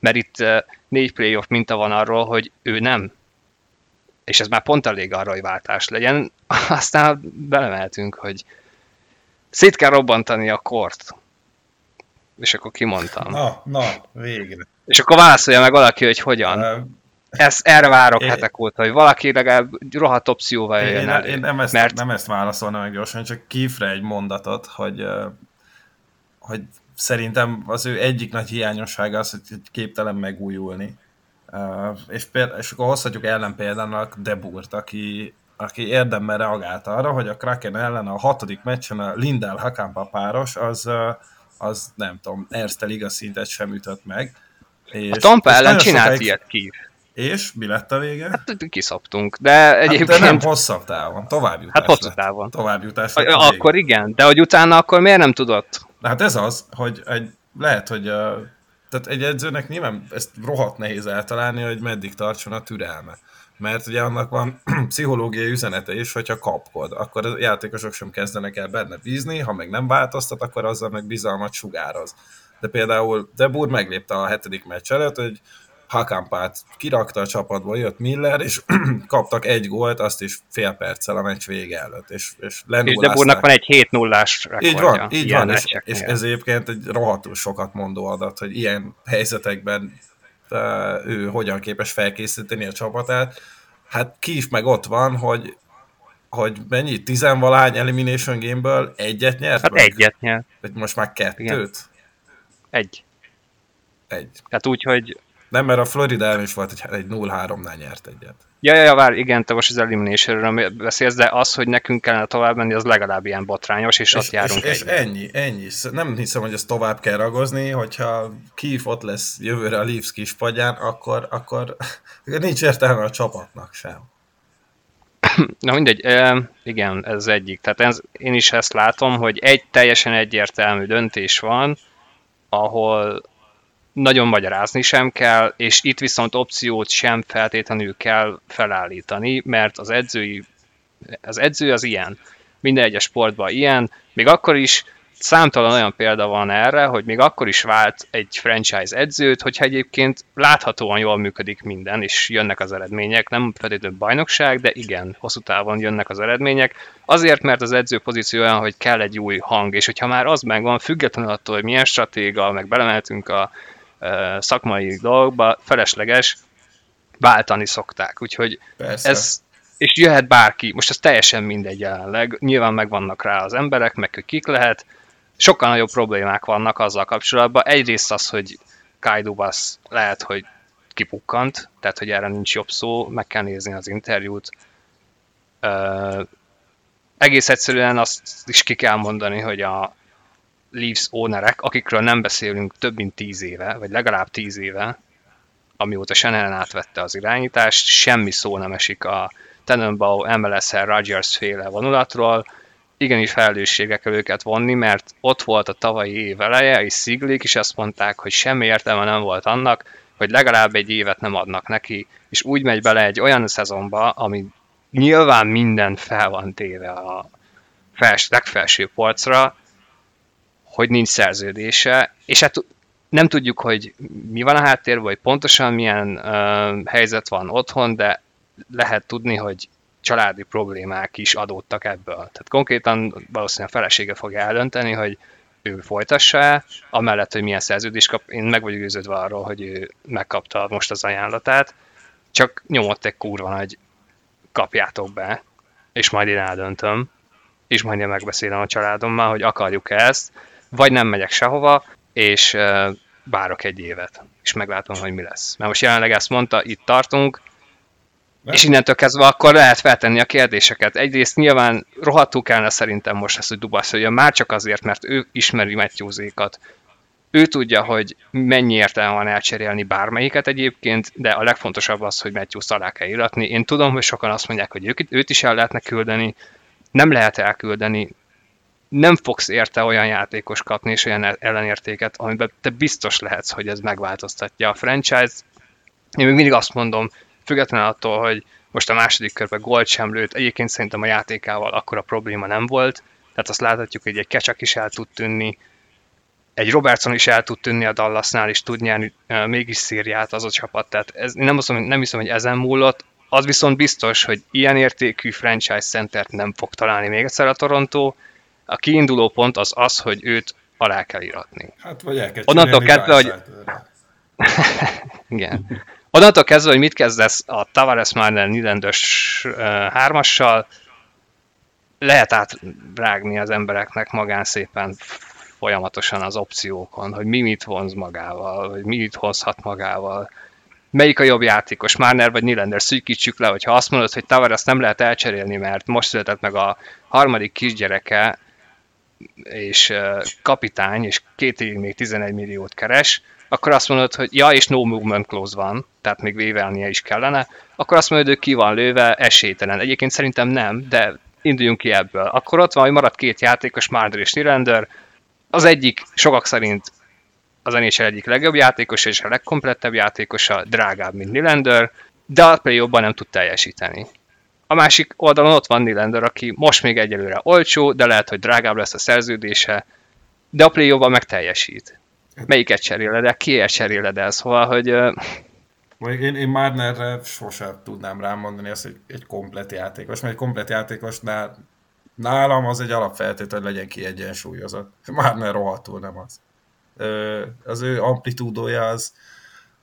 Mert itt uh, négy playoff minta van arról, hogy ő nem. És ez már pont elég arra, hogy váltás legyen. [laughs] Aztán belemeltünk, hogy szét kell robbantani a kort. És akkor kimondtam. Na, na, végre. És akkor válaszolja meg valaki, hogy hogyan. Ezt erre várok én, hetek óta, hogy valaki legalább rohadt opcióval én, elő. Én nem ezt, mert... nem ezt válaszolna meg gyorsan, csak kifre egy mondatot, hogy, hogy szerintem az ő egyik nagy hiányossága az, hogy képtelen megújulni. És, például, és akkor hozhatjuk ellenpéldának Deburt, aki, aki érdemben reagált arra, hogy a Kraken ellen a hatodik meccsen a Lindell Hakampa páros, az, az nem tudom, Erste Liga szintet sem ütött meg. És a Tampa ellen csinált sokáig... ilyet ki. És mi lett a vége? Hát kiszoptunk, de egyébként... Hát, de nem hosszabb távon, tovább jutás Hát hosszú távon. Tovább jutás lett Akkor igen, de hogy utána akkor miért nem tudott? De hát ez az, hogy egy, lehet, hogy a, tehát egy edzőnek nyilván ezt rohadt nehéz eltalálni, hogy meddig tartson a türelme. Mert ugye annak van [clears throat] pszichológiai üzenete is, hogyha kapkod, akkor a játékosok sem kezdenek el benne bízni, ha meg nem változtat, akkor azzal meg bizalmat sugároz. De például Debur meglépte a hetedik meccs előtt, hogy Hakampát kirakta a csapatból, jött Miller, és [clears throat] kaptak egy gólt, azt is fél perccel a meccs vége előtt. És, és, és Deburnak van egy 7 0 Így van, így van, és, és ez egyébként egy rohadtul sokat mondó adat, hogy ilyen helyzetekben ő hogyan képes felkészíteni a csapatát. Hát ki is meg ott van, hogy hogy mennyi, tizenvalány Elimination Game-ből egyet nyert? Hát meg? egyet nyert. Vagy most már kettőt? Igen. Egy. Egy. Tehát úgy, hogy nem, mert a Florida ellen is volt egy, egy 0-3-nál nyert egyet. Ja, ja, ja, vár, igen, te most az elimination beszélsz, de az, hogy nekünk kellene tovább menni, az legalább ilyen botrányos, és, és ott járunk És, és ennyi, ennyi. Nem hiszem, hogy ezt tovább kell ragozni, hogyha Keith ott lesz jövőre a Leafs kispadján, akkor, akkor [laughs] nincs értelme a csapatnak sem. [clears throat] Na mindegy, e, igen, ez egyik. Tehát ez, én is ezt látom, hogy egy teljesen egyértelmű döntés van, ahol nagyon magyarázni sem kell, és itt viszont opciót sem feltétlenül kell felállítani, mert az edzői, az edző az ilyen. Minden egyes sportban ilyen, még akkor is számtalan olyan példa van erre, hogy még akkor is vált egy franchise edzőt, hogyha egyébként láthatóan jól működik minden, és jönnek az eredmények, nem feltétlenül bajnokság, de igen, hosszú távon jönnek az eredmények, azért, mert az edző pozíció olyan, hogy kell egy új hang, és hogyha már az megvan, függetlenül attól, hogy milyen stratéga, meg belemeltünk a szakmai dolgokba felesleges váltani szokták. Úgyhogy Persze. ez, és jöhet bárki, most ez teljesen mindegy jelenleg, nyilván megvannak rá az emberek, meg hogy kik lehet, sokkal nagyobb problémák vannak azzal kapcsolatban. Egyrészt az, hogy Kaidu Bass lehet, hogy kipukkant, tehát hogy erre nincs jobb szó, meg kell nézni az interjút. Uh, egész egyszerűen azt is ki kell mondani, hogy a, Leafs ownerek, akikről nem beszélünk több mint tíz éve, vagy legalább tíz éve, amióta Shanahan átvette az irányítást, semmi szó nem esik a Tenenbaum, MLS-el, Rodgers féle vonulatról, igenis felelősségre kell őket vonni, mert ott volt a tavalyi év eleje, és Sziglik is azt mondták, hogy semmi értelme nem volt annak, hogy legalább egy évet nem adnak neki, és úgy megy bele egy olyan szezonba, ami nyilván minden fel van téve a fels, legfelső polcra, hogy nincs szerződése, és hát nem tudjuk, hogy mi van a háttérben, vagy pontosan milyen uh, helyzet van otthon, de lehet tudni, hogy családi problémák is adódtak ebből. Tehát konkrétan valószínűleg a felesége fogja eldönteni, hogy ő folytassa-e, amellett, hogy milyen szerződést kap. Én meg vagyok győződve arról, hogy ő megkapta most az ajánlatát, csak nyomott egy kurva nagy kapjátok be, és majd én eldöntöm, és majd én megbeszélem a családommal, hogy akarjuk -e ezt, vagy nem megyek sehova, és várok egy évet, és meglátom, hogy mi lesz. Mert most jelenleg ezt mondta, itt tartunk, nem. És innentől kezdve akkor lehet feltenni a kérdéseket. Egyrészt nyilván rohadtul kellene szerintem most ezt, hogy Dubasz jöjjön, már csak azért, mert ő ismeri Matthewsékat. ő tudja, hogy mennyi értelme van elcserélni bármelyiket egyébként, de a legfontosabb az, hogy Matthews alá kell iratni. Én tudom, hogy sokan azt mondják, hogy őt, őt is el lehetne küldeni, nem lehet elküldeni, nem fogsz érte olyan játékos kapni és olyan ellenértéket, amiben te biztos lehetsz, hogy ez megváltoztatja a franchise. Én még mindig azt mondom, függetlenül attól, hogy most a második körben gold sem lőtt, egyébként szerintem a játékával akkor a probléma nem volt, tehát azt láthatjuk, hogy egy kecsak is el tud tűnni, egy Robertson is el tud tűnni a Dallasnál, és tud nyerni uh, mégis Szíriát az a csapat. Tehát ez, nem, azt mondom, nem hiszem, hogy ezen múlott. Az viszont biztos, hogy ilyen értékű franchise centert nem fog találni még egyszer a Toronto. A kiinduló pont az az, hogy őt alá kell iratni. Hát vagy el kell Onnantól kezdve, hogy... [laughs] Igen. Onnantól kezdve, hogy mit kezdesz a Tavares Marner uh, hármassal, lehet átrágni az embereknek magán szépen folyamatosan az opciókon, hogy mi mit vonz magával, vagy mi mit hozhat magával. Melyik a jobb játékos, Marner vagy Nylander, szűkítsük le, hogyha azt mondod, hogy Tavares nem lehet elcserélni, mert most született meg a harmadik kisgyereke, és kapitány, és két évig még 11 milliót keres, akkor azt mondod, hogy ja, és no movement clause van, tehát még vévelnie is kellene, akkor azt mondod, hogy ki van lőve, esélytelen. Egyébként szerintem nem, de induljunk ki ebből. Akkor ott van, hogy maradt két játékos, Marder és Nylander, az egyik sokak szerint az NHL egyik legjobb játékos és a legkomplettebb játékosa, drágább, mint Nylander, de a jobban nem tud teljesíteni. A másik oldalon ott van Nylander, aki most még egyelőre olcsó, de lehet, hogy drágább lesz a szerződése, de a play meg teljesít. Melyiket cseréled el? Kiért cseréled el? Szóval, hogy... Én, én Marnerre sosem tudnám rámondani azt, hogy egy komplet játékos, mert egy komplet játékosnál Nálam az egy alapfeltétel, hogy legyen kiegyensúlyozott. [laughs] Már ne rohadtul nem az. Az ő amplitúdója az,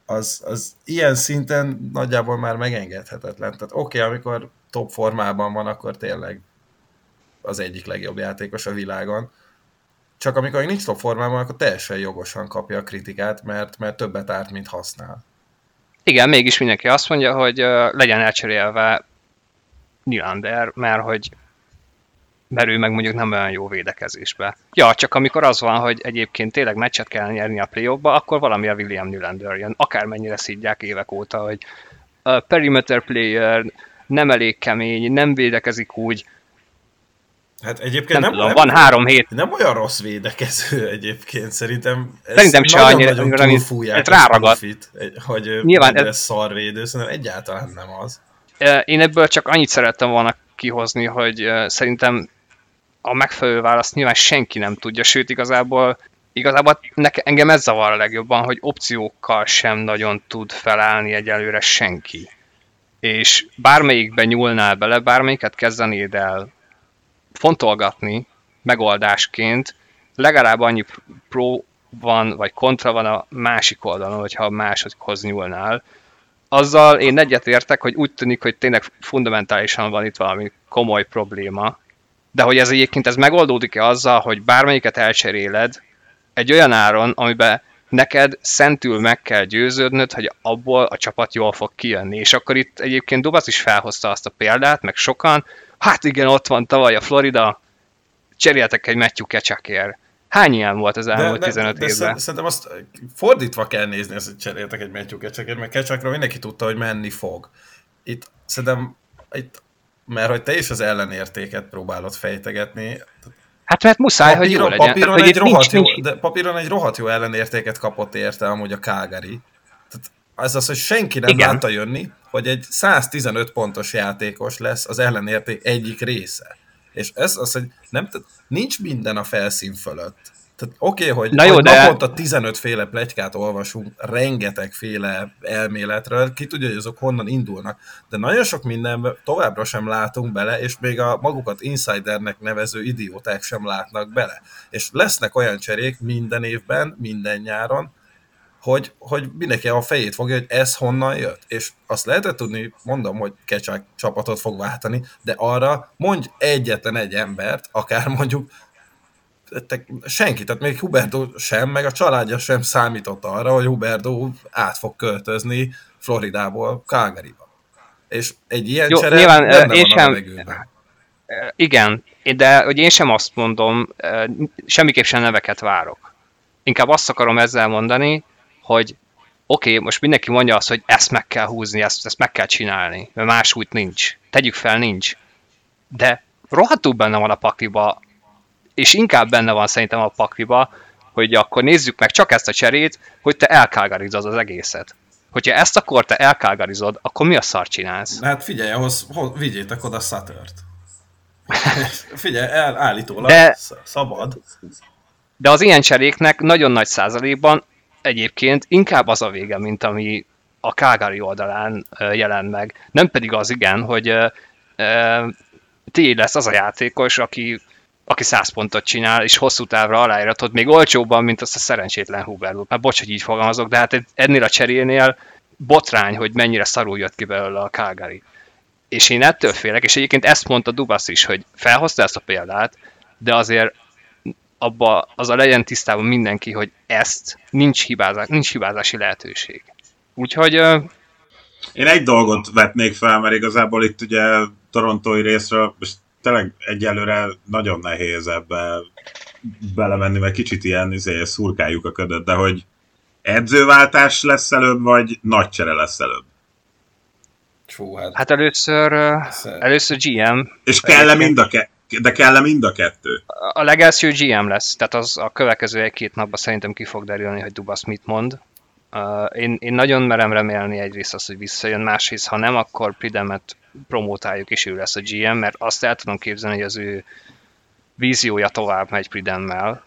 az, az ilyen szinten nagyjából már megengedhetetlen. Tehát oké, okay, amikor top formában van, akkor tényleg az egyik legjobb játékos a világon. Csak amikor nincs top formában, akkor teljesen jogosan kapja a kritikát, mert, mert többet árt, mint használ. Igen, mégis mindenki azt mondja, hogy legyen elcserélve Nylander, mert hogy mert ő meg mondjuk nem olyan jó védekezésbe. Ja, csak amikor az van, hogy egyébként tényleg meccset kell nyerni a play akkor valami a William Nylander jön. Akármennyire szidják évek óta, hogy a perimeter player nem elég kemény, nem védekezik úgy, Hát egyébként nem, nem, tudom, van három hét. Nem olyan rossz védekező [laughs] egyébként, szerintem. Szerintem se annyira, mint ez ráragad. hogy Nyilván ez szarvédő, szerintem egyáltalán nem az. Én ebből csak annyit szerettem volna kihozni, hogy szerintem a megfelelő választ nyilván senki nem tudja, sőt igazából igazából nekem, engem ez zavar a legjobban, hogy opciókkal sem nagyon tud felállni egyelőre senki. És bármelyikben nyúlnál bele, bármelyiket kezdenéd el fontolgatni megoldásként, legalább annyi pro van, vagy kontra van a másik oldalon, hogyha másodikhoz nyúlnál. Azzal én egyet értek, hogy úgy tűnik, hogy tényleg fundamentálisan van itt valami komoly probléma, de hogy ez egyébként ez megoldódik-e azzal, hogy bármelyiket elcseréled egy olyan áron, amiben neked szentül meg kell győződnöd, hogy abból a csapat jól fog kijönni. És akkor itt egyébként Dubasz is felhozta azt a példát, meg sokan, hát igen, ott van tavaly a Florida, cseréltek egy Matthew Kecsakért. Hány ilyen volt az elmúlt de, 15 de, de évben? Szerintem azt fordítva kell nézni, ezt, hogy cseréltek egy Matthew Kecsakért, mert Kecsakra mindenki tudta, hogy menni fog. Itt szerintem itt mert hogy te is az ellenértéket próbálod fejtegetni. Hát mert muszáj, papíron, hogy jó legyen. Papíron, Tehát, egy rohadt nincs, jó, de papíron egy rohadt jó ellenértéket kapott érte amúgy a Kágari. Tehát ez az, hogy senki nem Igen. látta jönni, hogy egy 115 pontos játékos lesz az ellenérték egyik része. És ez az, hogy nem, nincs minden a felszín fölött. Tehát oké, okay, hogy, Na jó, hogy de... naponta 15 féle plegykát olvasunk, rengeteg féle elméletről, ki tudja, hogy azok honnan indulnak, de nagyon sok mindenben továbbra sem látunk bele, és még a magukat insidernek nevező idióták sem látnak bele. És lesznek olyan cserék minden évben, minden nyáron, hogy, hogy mindenki a fejét fogja, hogy ez honnan jött. És azt lehetett tudni, mondom, hogy Kecsák csapatot fog váltani, de arra mondj egyetlen egy embert, akár mondjuk senki, tehát még Huberto sem, meg a családja sem számított arra, hogy Huberto át fog költözni Floridából Calgaryba. És egy ilyen Jó, csere nyilván, benne én van sem, a Igen, de hogy én sem azt mondom, semmiképp sem neveket várok. Inkább azt akarom ezzel mondani, hogy oké, okay, most mindenki mondja azt, hogy ezt meg kell húzni, ezt, ezt meg kell csinálni, mert más út nincs. Tegyük fel, nincs. De rohadtul benne van a pakliba, és inkább benne van szerintem a pakliba, hogy akkor nézzük meg csak ezt a cserét, hogy te elkágarizod az egészet. Hogyha ezt akkor te elkágarizod, akkor mi a szar csinálsz? Hát figyelj, ahhoz, ahhoz vigyétek oda Suttert. [laughs] figyelj, el, állítólag De- szabad. De az ilyen cseréknek nagyon nagy százalékban egyébként inkább az a vége, mint ami a Calgary oldalán jelent meg. Nem pedig az igen, hogy ö, ö, ti lesz az a játékos, aki, aki 100 pontot csinál, és hosszú távra aláíratod, még olcsóbban, mint azt a szerencsétlen Huber. Hát bocs, hogy így fogalmazok, de hát ennél a cserénél botrány, hogy mennyire szarul jött ki belőle a Calgary. És én ettől félek, és egyébként ezt mondta Dubasz is, hogy felhozta ezt a példát, de azért abba az a legyen tisztában mindenki, hogy ezt nincs, hibázás, nincs hibázási lehetőség. Úgyhogy Én egy dolgot vetnék fel, mert igazából itt ugye torontói részről, és tényleg egyelőre nagyon nehéz ebbe belemenni, mert kicsit ilyen izé, szurkáljuk a ködöt, de hogy edzőváltás lesz előbb, vagy nagy csere lesz előbb? Csú, hát. hát először, először GM, És kell-e mind a ke- de kell-e mind a kettő? a legelső GM lesz, tehát az a következő egy-két napban szerintem ki fog derülni, hogy Dubasz mit mond. Uh, én, én nagyon merem remélni egyrészt azt, hogy visszajön, másrészt, ha nem, akkor Pridemet promotáljuk, és ő lesz a GM, mert azt el tudom képzelni, hogy az ő víziója tovább megy Pridemmel,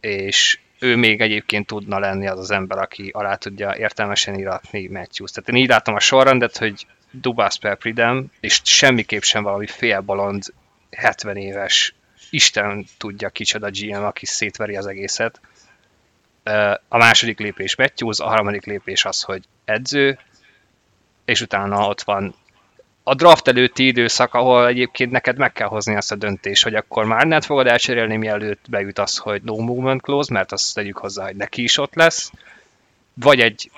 és ő még egyébként tudna lenni az az ember, aki alá tudja értelmesen iratni Matthews. Tehát én így látom a sorrendet, hogy Dubász per Pridem, és semmiképp sem valami félbalond 70 éves Isten tudja kicsoda GM, aki szétveri az egészet. A második lépés Matthews, a harmadik lépés az, hogy edző, és utána ott van a draft előtti időszak, ahol egyébként neked meg kell hozni azt a döntést, hogy akkor már nem fogod elcserélni, mielőtt beüt az, hogy no movement clause, mert azt tegyük hozzá, hogy neki is ott lesz, vagy egy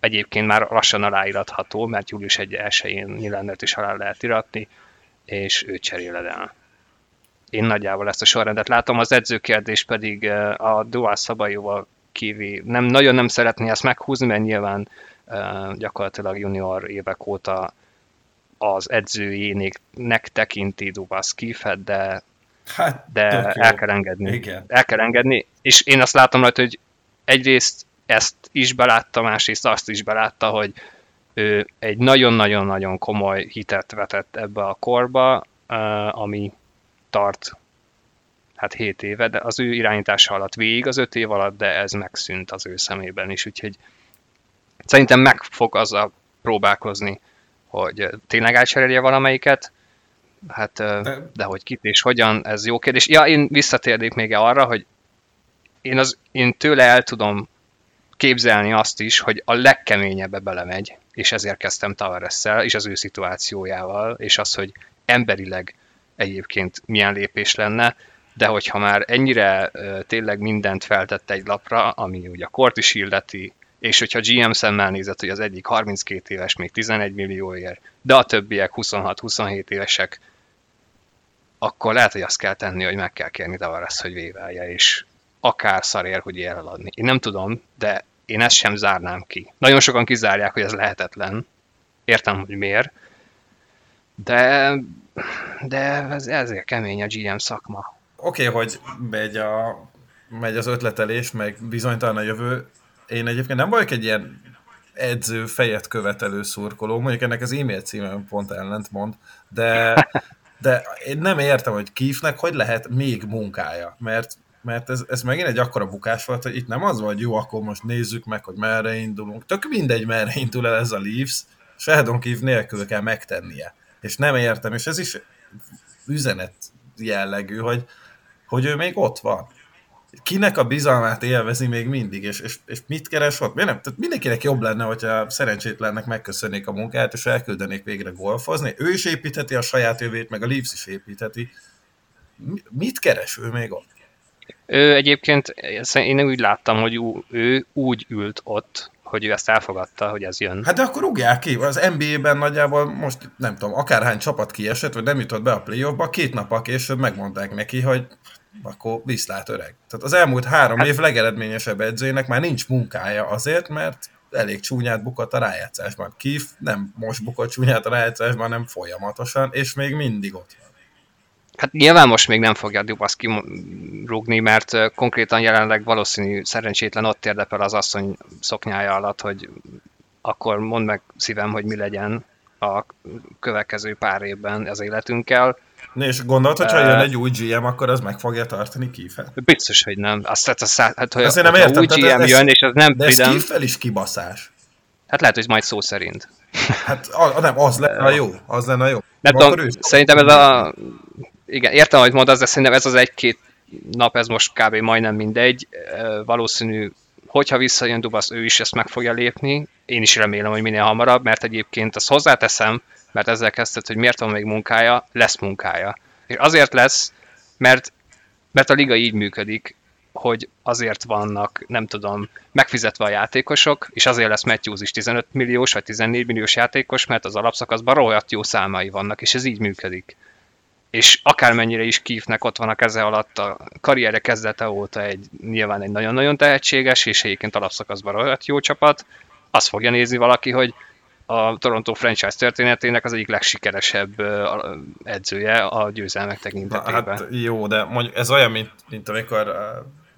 egyébként már lassan aláíratható, mert július 1 elsőjén Nyilendert is alá lehet iratni, és őt cseréled el. Én nagyjából ezt a sorrendet látom, az edzőkérdés pedig eh, a Dual Szabajóval kívül nem, nagyon nem szeretné ezt meghúzni, mert nyilván eh, gyakorlatilag junior évek óta az edzőjének tekinti Dubas Kifet, de, hát de el kell engedni. Igen. El kell engedni, és én azt látom rajta, hogy egyrészt ezt is belátta, másrészt azt is belátta, hogy ő egy nagyon-nagyon-nagyon komoly hitet vetett ebbe a korba, eh, ami tart hát 7 éve, de az ő irányítása alatt végig az 5 év alatt, de ez megszűnt az ő szemében is, úgyhogy szerintem meg fog azzal próbálkozni, hogy tényleg elcserélje valamelyiket, hát De- de, de hogy kit és hogyan, ez jó kérdés. Ja, én visszatérnék még arra, hogy én, az, én tőle el tudom képzelni azt is, hogy a legkeményebbe belemegy, és ezért kezdtem tavares és az ő szituációjával, és az, hogy emberileg egyébként milyen lépés lenne, de hogyha már ennyire tényleg mindent feltett egy lapra, ami ugye a kort is illeti, és hogyha GM szemmel nézett, hogy az egyik 32 éves, még 11 millióért, de a többiek 26-27 évesek, akkor lehet, hogy azt kell tenni, hogy meg kell kérni Tavares, hogy vévelje, és akár szarér, hogy ér eladni. Én nem tudom, de én ezt sem zárnám ki. Nagyon sokan kizárják, hogy ez lehetetlen. Értem, hogy miért. De, de ez, ezért kemény a GM szakma. Oké, okay, hogy megy, a, megy az ötletelés, meg bizonytalan a jövő. Én egyébként nem vagyok egy ilyen edző fejet követelő szurkoló, mondjuk ennek az e-mail címem pont ellent mond, de, de én nem értem, hogy Kifnek hogy lehet még munkája, mert mert ez, ez megint egy akkora bukás volt, hogy itt nem az volt, jó, akkor most nézzük meg, hogy merre indulunk. Tök mindegy, merre indul el ez a Leafs, Sheldon Keefe nélkül kell megtennie. És nem értem, és ez is üzenet jellegű, hogy, hogy ő még ott van. Kinek a bizalmát élvezi még mindig, és, és, és mit keres ott? Miért nem? Tehát mindenkinek jobb lenne, hogyha szerencsétlennek megköszönnék a munkáját, és elküldenék végre golfozni. Ő is építheti a saját jövét, meg a Leafs is építheti. Mi- Mit keres ő még ott? Ő egyébként, én úgy láttam, hogy ő úgy ült ott, hogy ő ezt elfogadta, hogy ez jön. Hát de akkor rúgják ki. Az NBA-ben nagyjából most nem tudom, akárhány csapat kiesett, vagy nem jutott be a playoffba, két nap később megmondták neki, hogy akkor viszlát öreg. Tehát az elmúlt három hát... év legeredményesebb edzőjének már nincs munkája azért, mert elég csúnyát bukott a rájátszásban. Kif nem most bukott csúnyát a rájátszásban, hanem folyamatosan, és még mindig ott van. Hát nyilván most még nem fogja Dubasz kirúgni, mert konkrétan jelenleg valószínű szerencsétlen ott érdepel az asszony szoknyája alatt, hogy akkor mondd meg szívem, hogy mi legyen a következő pár évben az életünkkel. És gondolod, hogy ha jön egy új GM, akkor az meg fogja tartani Kifet? Biztos, hogy nem. Azt, hát, az, hát, hogy, Azt nem értem, új GM ez, jön, és az nem De ez Kiffel is kibaszás. Hát lehet, hogy majd szó szerint. Hát a, nem, az lenne jó. Az lenne jó. Nem tudom, szerintem ez a... Igen, értem, hogy mondasz, de szerintem ez az egy-két nap, ez most kb. majdnem mindegy. Valószínű, hogyha visszajön Dubasz, ő is ezt meg fogja lépni. Én is remélem, hogy minél hamarabb, mert egyébként azt hozzáteszem, mert ezzel kezdted, hogy miért van még munkája, lesz munkája. És azért lesz, mert, mert a liga így működik, hogy azért vannak, nem tudom, megfizetve a játékosok, és azért lesz Matthews is 15 milliós vagy 14 milliós játékos, mert az alapszakaszban rohadt jó számai vannak, és ez így működik. És akármennyire is Kívnek ott van a keze alatt a karriere kezdete óta egy nyilván egy nagyon-nagyon tehetséges, és egyébként alapszakaszban rohadt jó csapat, azt fogja nézni valaki, hogy a Toronto franchise történetének az egyik legsikeresebb edzője a győzelmek tekintetében. Hát jó, de mondjuk ez olyan, mint, mint amikor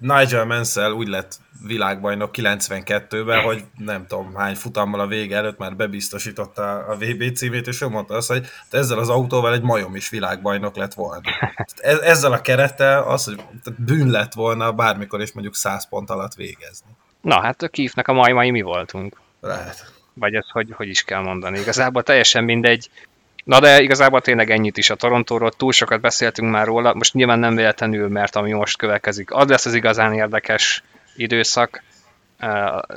Nigel Mansell úgy lett világbajnok 92-ben, hogy nem tudom hány futammal a vége előtt már bebiztosította a VB címét, és ő mondta azt, hogy ezzel az autóval egy majom is világbajnok lett volna. [laughs] Ezzel a kerettel az, hogy bűn lett volna bármikor is mondjuk 100 pont alatt végezni. Na hát a Kívnek a majmai mi voltunk. Lehet. Vagy ez hogy, hogy is kell mondani. Igazából teljesen mindegy. Na de igazából tényleg ennyit is a Torontóról, túl sokat beszéltünk már róla, most nyilván nem véletlenül, mert ami most következik, az lesz az igazán érdekes időszak,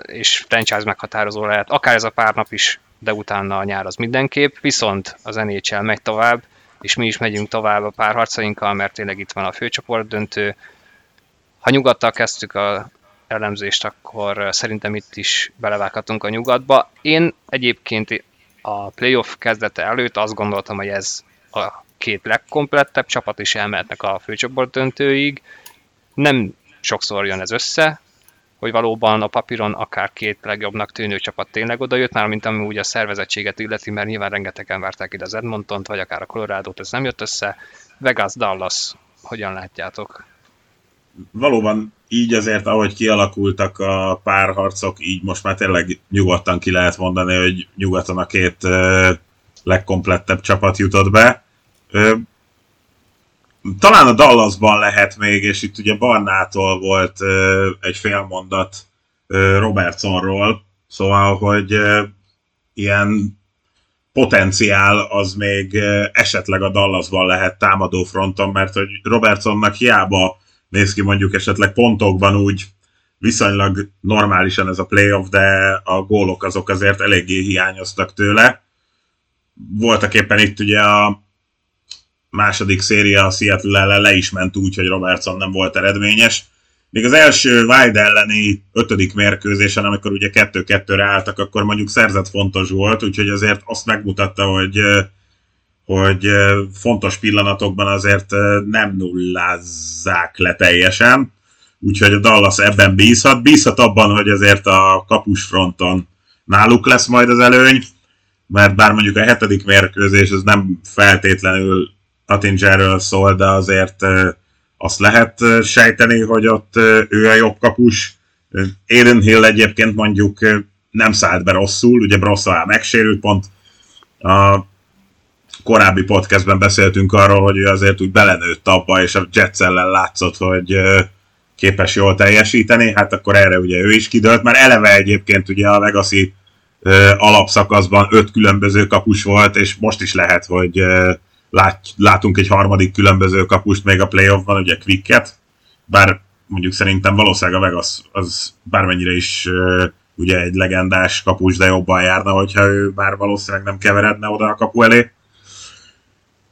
és franchise meghatározó lehet, akár ez a pár nap is, de utána a nyár az mindenképp, viszont az NHL megy tovább, és mi is megyünk tovább a párharcainkkal, mert tényleg itt van a főcsoport döntő. Ha nyugattal kezdtük a elemzést, akkor szerintem itt is belevághatunk a nyugatba. Én egyébként a playoff kezdete előtt azt gondoltam, hogy ez a két legkomplettebb csapat is elmehetnek a főcsoport döntőig. Nem sokszor jön ez össze, hogy valóban a papíron akár két legjobbnak tűnő csapat tényleg oda jött, már mint ami úgy a szervezettséget illeti, mert nyilván rengetegen várták ide az Edmontont, vagy akár a Colorado-t, ez nem jött össze. Vegas, Dallas, hogyan látjátok? Valóban így azért, ahogy kialakultak a párharcok, így most már tényleg nyugodtan ki lehet mondani, hogy nyugaton a két legkomplettebb csapat jutott be. talán a Dallasban lehet még, és itt ugye Barnától volt egy fél mondat Robertsonról, szóval, hogy ilyen potenciál az még esetleg a Dallasban lehet támadó fronton, mert hogy Robertsonnak hiába néz ki mondjuk esetleg pontokban úgy viszonylag normálisan ez a playoff, de a gólok azok azért eléggé hiányoztak tőle. Voltak éppen itt ugye a második széria a Seattle ellen le is ment úgy, hogy Robertson nem volt eredményes. Még az első Wild elleni ötödik mérkőzésen, amikor ugye kettő-kettőre álltak, akkor mondjuk szerzett fontos volt, úgyhogy azért azt megmutatta, hogy hogy fontos pillanatokban azért nem nullázzák le teljesen, úgyhogy a Dallas ebben bízhat. Bízhat abban, hogy azért a kapus fronton náluk lesz majd az előny, mert bár mondjuk a hetedik mérkőzés az nem feltétlenül Attingerről szól, de azért azt lehet sejteni, hogy ott ő a jobb kapus. Aiden Hill egyébként mondjuk nem szállt be rosszul, ugye Brossa megsérült pont a korábbi podcastben beszéltünk arról, hogy ő azért úgy belenőtt abba, és a Jets ellen látszott, hogy képes jól teljesíteni, hát akkor erre ugye ő is kidőlt, mert eleve egyébként ugye a Legacy alapszakaszban öt különböző kapus volt, és most is lehet, hogy lát, látunk egy harmadik különböző kapust még a playoffban, ugye Quicket, bár mondjuk szerintem valószínűleg a Vegas az bármennyire is ugye egy legendás kapus, de jobban járna, hogyha ő bár valószínűleg nem keveredne oda a kapu elé.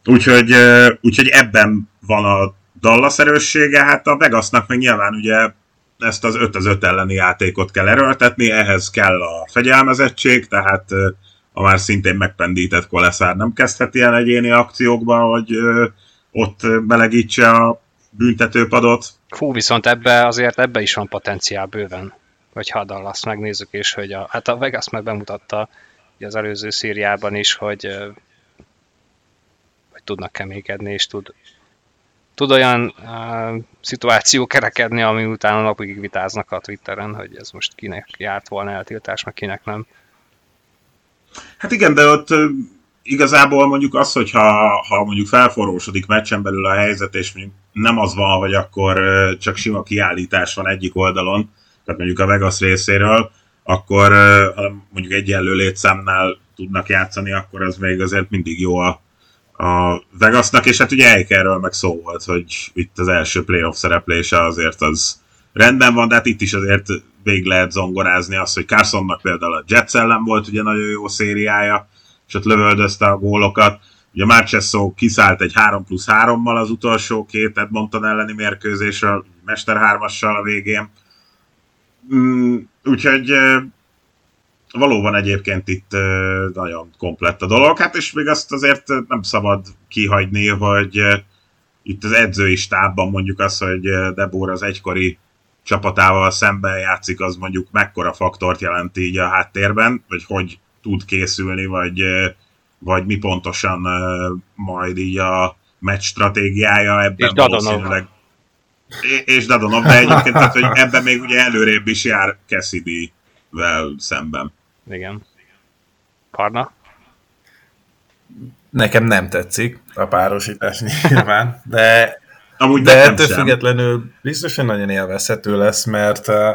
Úgyhogy, úgyhogy ebben van a Dallas erőssége, hát a Vegasnak meg nyilván ugye ezt az 5 az 5 elleni játékot kell erőltetni, ehhez kell a fegyelmezettség, tehát a már szintén megpendített Koleszár nem kezdhet ilyen egyéni akciókba, hogy ott belegítse a büntetőpadot. Fú, viszont ebbe azért ebbe is van potenciál bőven. Hogyha a Dallas megnézzük, és hogy a, hát a Vegas meg bemutatta az előző szériában is, hogy tudnak keménykedni, és tud, tud olyan uh, szituáció kerekedni, ami utána napig vitáznak a Twitteren, hogy ez most kinek járt volna eltiltás, meg kinek nem. Hát igen, de ott igazából mondjuk az, hogyha ha mondjuk felforrósodik meccsen belül a helyzet, és mondjuk nem az van, hogy akkor csak sima kiállítás van egyik oldalon, tehát mondjuk a Vegas részéről, akkor ha mondjuk egyenlő létszámnál tudnak játszani, akkor az még azért mindig jó a, a Vegasnak, és hát ugye Eikerről meg szó volt, hogy itt az első playoff szereplése azért az rendben van, de hát itt is azért végig lehet zongorázni azt, hogy Carsonnak például a Jets ellen volt ugye nagyon jó szériája, és ott lövöldözte a gólokat. Ugye Marchesso kiszállt egy 3 plusz 3-mal az utolsó két Edmonton elleni mérkőzésről, Mester 3-assal a végén. Mm, úgyhogy valóban egyébként itt nagyon komplett a dolog, hát és még azt azért nem szabad kihagyni, hogy itt az edzői stábban mondjuk az, hogy Debor az egykori csapatával szemben játszik, az mondjuk mekkora faktort jelent így a háttérben, vagy hogy tud készülni, vagy, vagy mi pontosan majd így a meccs stratégiája ebben és valószínűleg. És Dadonov, de egyébként tehát, hogy ebben még ugye előrébb is jár Cassidy-vel szemben. Igen. Karna? Nekem nem tetszik a párosítás nyilván, de, Amúgy de ettől sem. függetlenül biztosan nagyon élvezhető lesz, mert uh,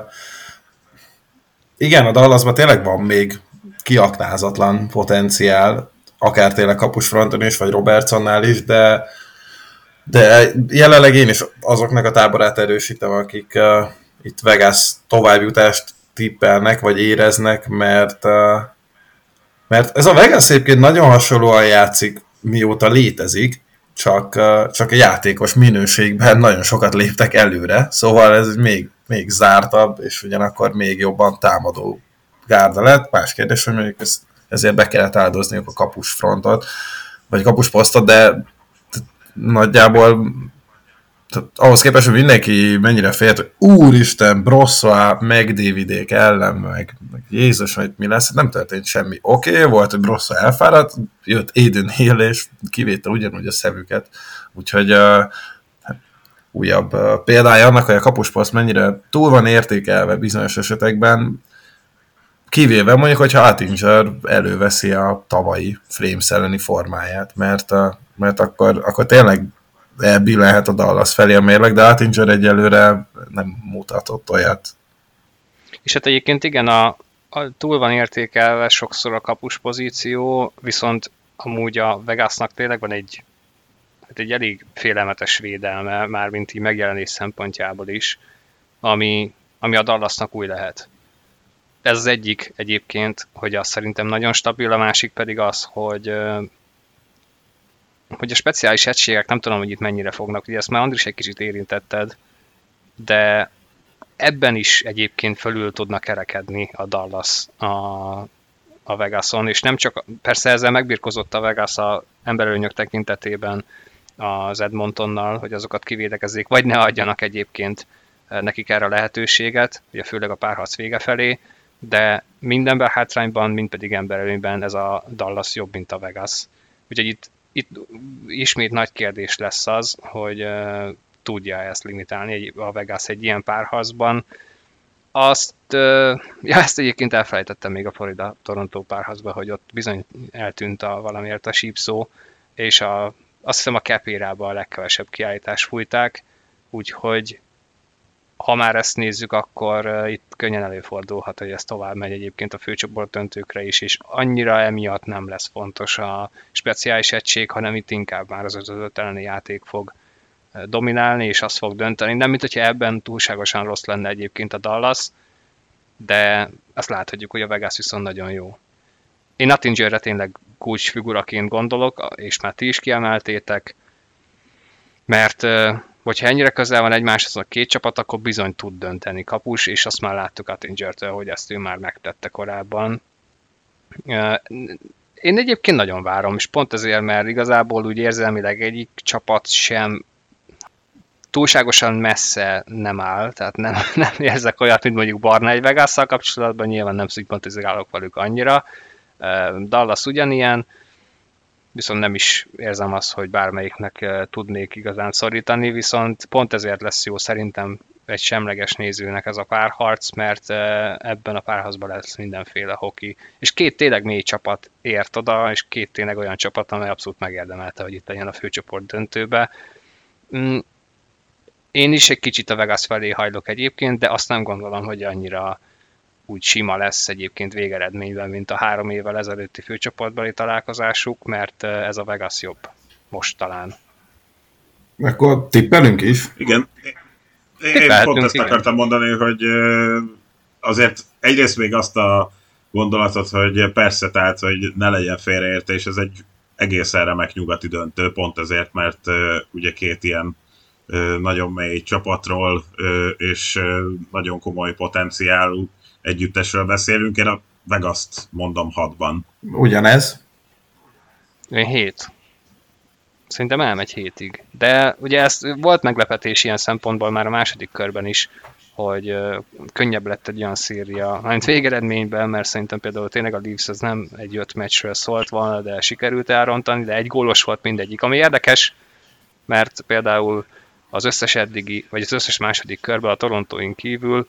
igen, a Dallasban tényleg van még kiaknázatlan potenciál, akár tényleg kapusfronton is, vagy Robertsonnál is, de, de jelenleg én is azoknak a táborát erősítem, akik uh, itt Vegas továbbjutást tippelnek, vagy éreznek, mert, mert ez a Vegas egyébként nagyon hasonlóan játszik, mióta létezik, csak, csak a játékos minőségben nagyon sokat léptek előre, szóval ez még, még zártabb, és ugyanakkor még jobban támadó gárda lett. Más kérdés, hogy mondjuk ez, ezért be kellett áldozniuk a kapus frontot, vagy kapus posztot, de nagyjából tehát ahhoz képest, hogy mindenki mennyire félt, hogy úristen, Brossoa, meg Davidék ellen, meg, meg Jézus, hogy mi lesz, nem történt semmi. Oké, okay, volt, hogy Brossoa elfáradt, jött Aiden Hill, és kivétel ugyanúgy a szemüket. Úgyhogy uh, újabb uh, példája annak, hogy a kapusposzt mennyire túl van értékelve bizonyos esetekben, Kivéve mondjuk, hogyha Attinger előveszi a tavalyi Flames elleni formáját, mert, a, mert akkor, akkor tényleg elbillenhet a Dallas felé a mérleg, de Attinger egyelőre nem mutatott olyat. És hát egyébként igen, a, a túl van értékelve sokszor a kapus pozíció, viszont amúgy a Vegasnak tényleg van egy, hát egy elég félelmetes védelme, mármint így megjelenés szempontjából is, ami, ami a Dallasnak új lehet ez az egyik egyébként, hogy az szerintem nagyon stabil, a másik pedig az, hogy hogy a speciális egységek nem tudom, hogy itt mennyire fognak, ugye ezt már Andris egy kicsit érintetted, de ebben is egyébként fölül tudnak kerekedni a Dallas a, a Vegason, és nem csak, persze ezzel megbirkozott a Vegas a emberölőnyök tekintetében az Edmontonnal, hogy azokat kivédekezzék, vagy ne adjanak egyébként nekik erre a lehetőséget, ugye főleg a párharc vége felé, de mindenben hátrányban, mind pedig emberelőnyben ez a Dallas jobb, mint a Vegas. Úgyhogy itt, itt ismét nagy kérdés lesz az, hogy tudja ezt limitálni a Vegas egy ilyen párharcban. Azt, ja, ezt egyébként elfelejtettem még a Florida-Toronto párharcban, hogy ott bizony eltűnt a valamiért a sípszó, és a, azt hiszem a Kepérába a legkevesebb kiállítás fújták, úgyhogy ha már ezt nézzük, akkor itt könnyen előfordulhat, hogy ez tovább megy egyébként a főcsoport döntőkre is, és annyira emiatt nem lesz fontos a speciális egység, hanem itt inkább már az 5 elleni játék fog dominálni, és azt fog dönteni. Nem, mint hogyha ebben túlságosan rossz lenne egyébként a Dallas, de azt láthatjuk, hogy a Vegas viszont nagyon jó. Én Nattingerre tényleg kulcsfiguraként gondolok, és már ti is kiemeltétek, mert hogyha ennyire közel van egymáshoz a két csapat, akkor bizony tud dönteni kapus, és azt már láttuk Attinger-től, hogy ezt ő már megtette korábban. Én egyébként nagyon várom, és pont ezért, mert igazából úgy érzelmileg egyik csapat sem túlságosan messze nem áll, tehát nem, [laughs] nem érzek olyat, mint mondjuk Barna egy vegas kapcsolatban, nyilván nem szimpatizálok velük annyira. Dallas ugyanilyen, viszont nem is érzem azt, hogy bármelyiknek tudnék igazán szorítani, viszont pont ezért lesz jó szerintem egy semleges nézőnek ez a párharc, mert ebben a párharcban lesz mindenféle hoki. És két tényleg mély csapat ért oda, és két tényleg olyan csapat, amely abszolút megérdemelte, hogy itt legyen a főcsoport döntőbe. Mm, én is egy kicsit a Vegas felé hajlok egyébként, de azt nem gondolom, hogy annyira úgy sima lesz egyébként végeredményben, mint a három évvel ezelőtti főcsoportbeli találkozásuk, mert ez a Vegas jobb most talán. Akkor tippelünk is? Igen. Én pont ezt igen. akartam mondani, hogy azért egyrészt még azt a gondolatot, hogy persze, tehát, hogy ne legyen félreértés, ez egy egészen remek nyugati döntő, pont ezért, mert ugye két ilyen nagyon mély csapatról és nagyon komoly potenciálú együttesről beszélünk. Én a Vegas-t mondom hatban. Ugyanez? Én hét. Szerintem elmegy hétig. De ugye ez volt meglepetés ilyen szempontból már a második körben is, hogy könnyebb lett egy olyan széria, mint végeredményben, mert szerintem például tényleg a Leafs az nem egy öt meccsről szólt volna, de sikerült elrontani, de egy gólos volt mindegyik. Ami érdekes, mert például az összes eddigi, vagy az összes második körben a Torontóin kívül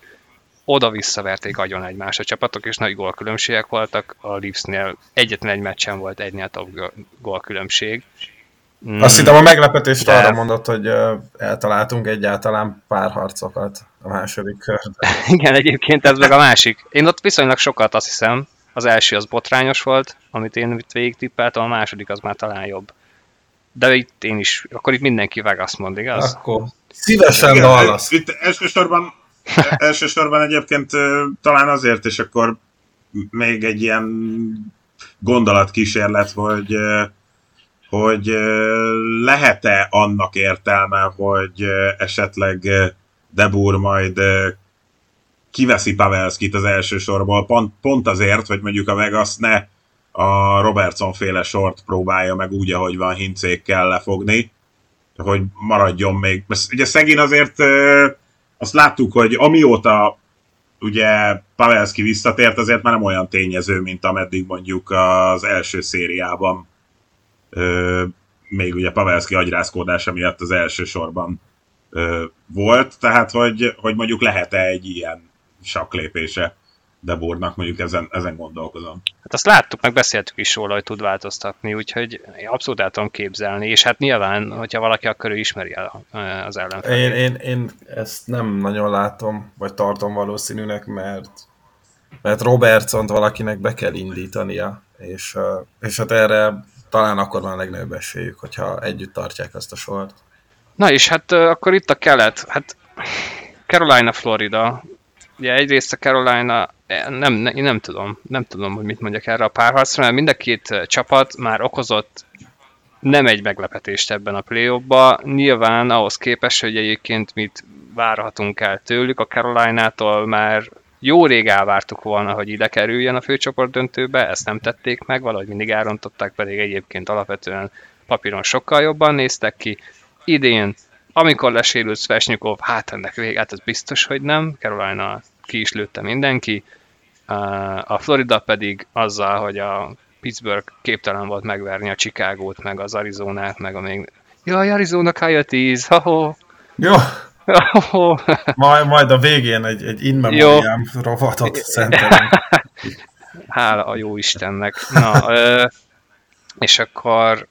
oda-visszaverték agyon egymást a csapatok, és nagy gólkülönbségek voltak. A Leafsnél egyetlen egy meccsen volt egynél több gólkülönbség. Mm. Azt hittem a meglepetést De... arra mondott, hogy eltaláltunk egyáltalán pár harcokat a második körben. [laughs] Igen, egyébként ez meg a másik. Én ott viszonylag sokat azt hiszem, az első az botrányos volt, amit én itt végig tippeltem, a második az már talán jobb. De itt én is, akkor itt mindenki Vegas mond, igaz? Akkor szívesen Igen, Dallas. Itt elsősorban, [laughs] elsősorban egyébként talán azért, és akkor még egy ilyen gondolatkísérlet, hogy hogy lehet-e annak értelme, hogy esetleg Debur majd kiveszi Pavelskit az első sorból, pont, pont azért, hogy mondjuk a Vegas ne a Robertson féle sort próbálja meg úgy, ahogy van hincékkel lefogni, hogy maradjon még. Ugye szegény azért azt láttuk, hogy amióta ugye Pavelski visszatért, azért már nem olyan tényező, mint ameddig mondjuk az első szériában még ugye Pavelski agyrázkódása miatt az első sorban volt, tehát hogy, hogy mondjuk lehet-e egy ilyen saklépése Debornak, mondjuk ezen, ezen gondolkozom. Hát azt láttuk, meg beszéltük is róla, hogy tud változtatni, úgyhogy abszolút el tudom képzelni, és hát nyilván, hogyha valaki, akkor ő ismeri el az ellenfelet. Én, én, én ezt nem nagyon látom, vagy tartom valószínűnek, mert mert Robertsont valakinek be kell indítania, és, és hát erre talán akkor van a legnagyobb esélyük, hogyha együtt tartják azt a sort. Na és hát akkor itt a kelet, hát Carolina, Florida. Ugye egyrészt a Carolina, nem, nem, én nem tudom, nem tudom, hogy mit mondjak erre a párharcra, mert mind a két csapat már okozott nem egy meglepetést ebben a play ba Nyilván ahhoz képest, hogy egyébként mit várhatunk el tőlük, a Caroline-tól már jó rég elvártuk volna, hogy ide kerüljön a főcsoport döntőbe, ezt nem tették meg, valahogy mindig elrontották, pedig egyébként alapvetően papíron sokkal jobban néztek ki. Idén, amikor lesérült Svesnyukov, hát ennek vége, hát ez biztos, hogy nem, Carolina ki is lőtte mindenki, a Florida pedig azzal, hogy a Pittsburgh képtelen volt megverni a Chicagót, meg az Arizonát, meg a még... Jaj, Arizona Coyotes, ha Jó, [laughs] majd, majd a végén egy, egy in memoriam rovatot szentelünk. [laughs] Hála a jó Istennek. Na, ö, és akkor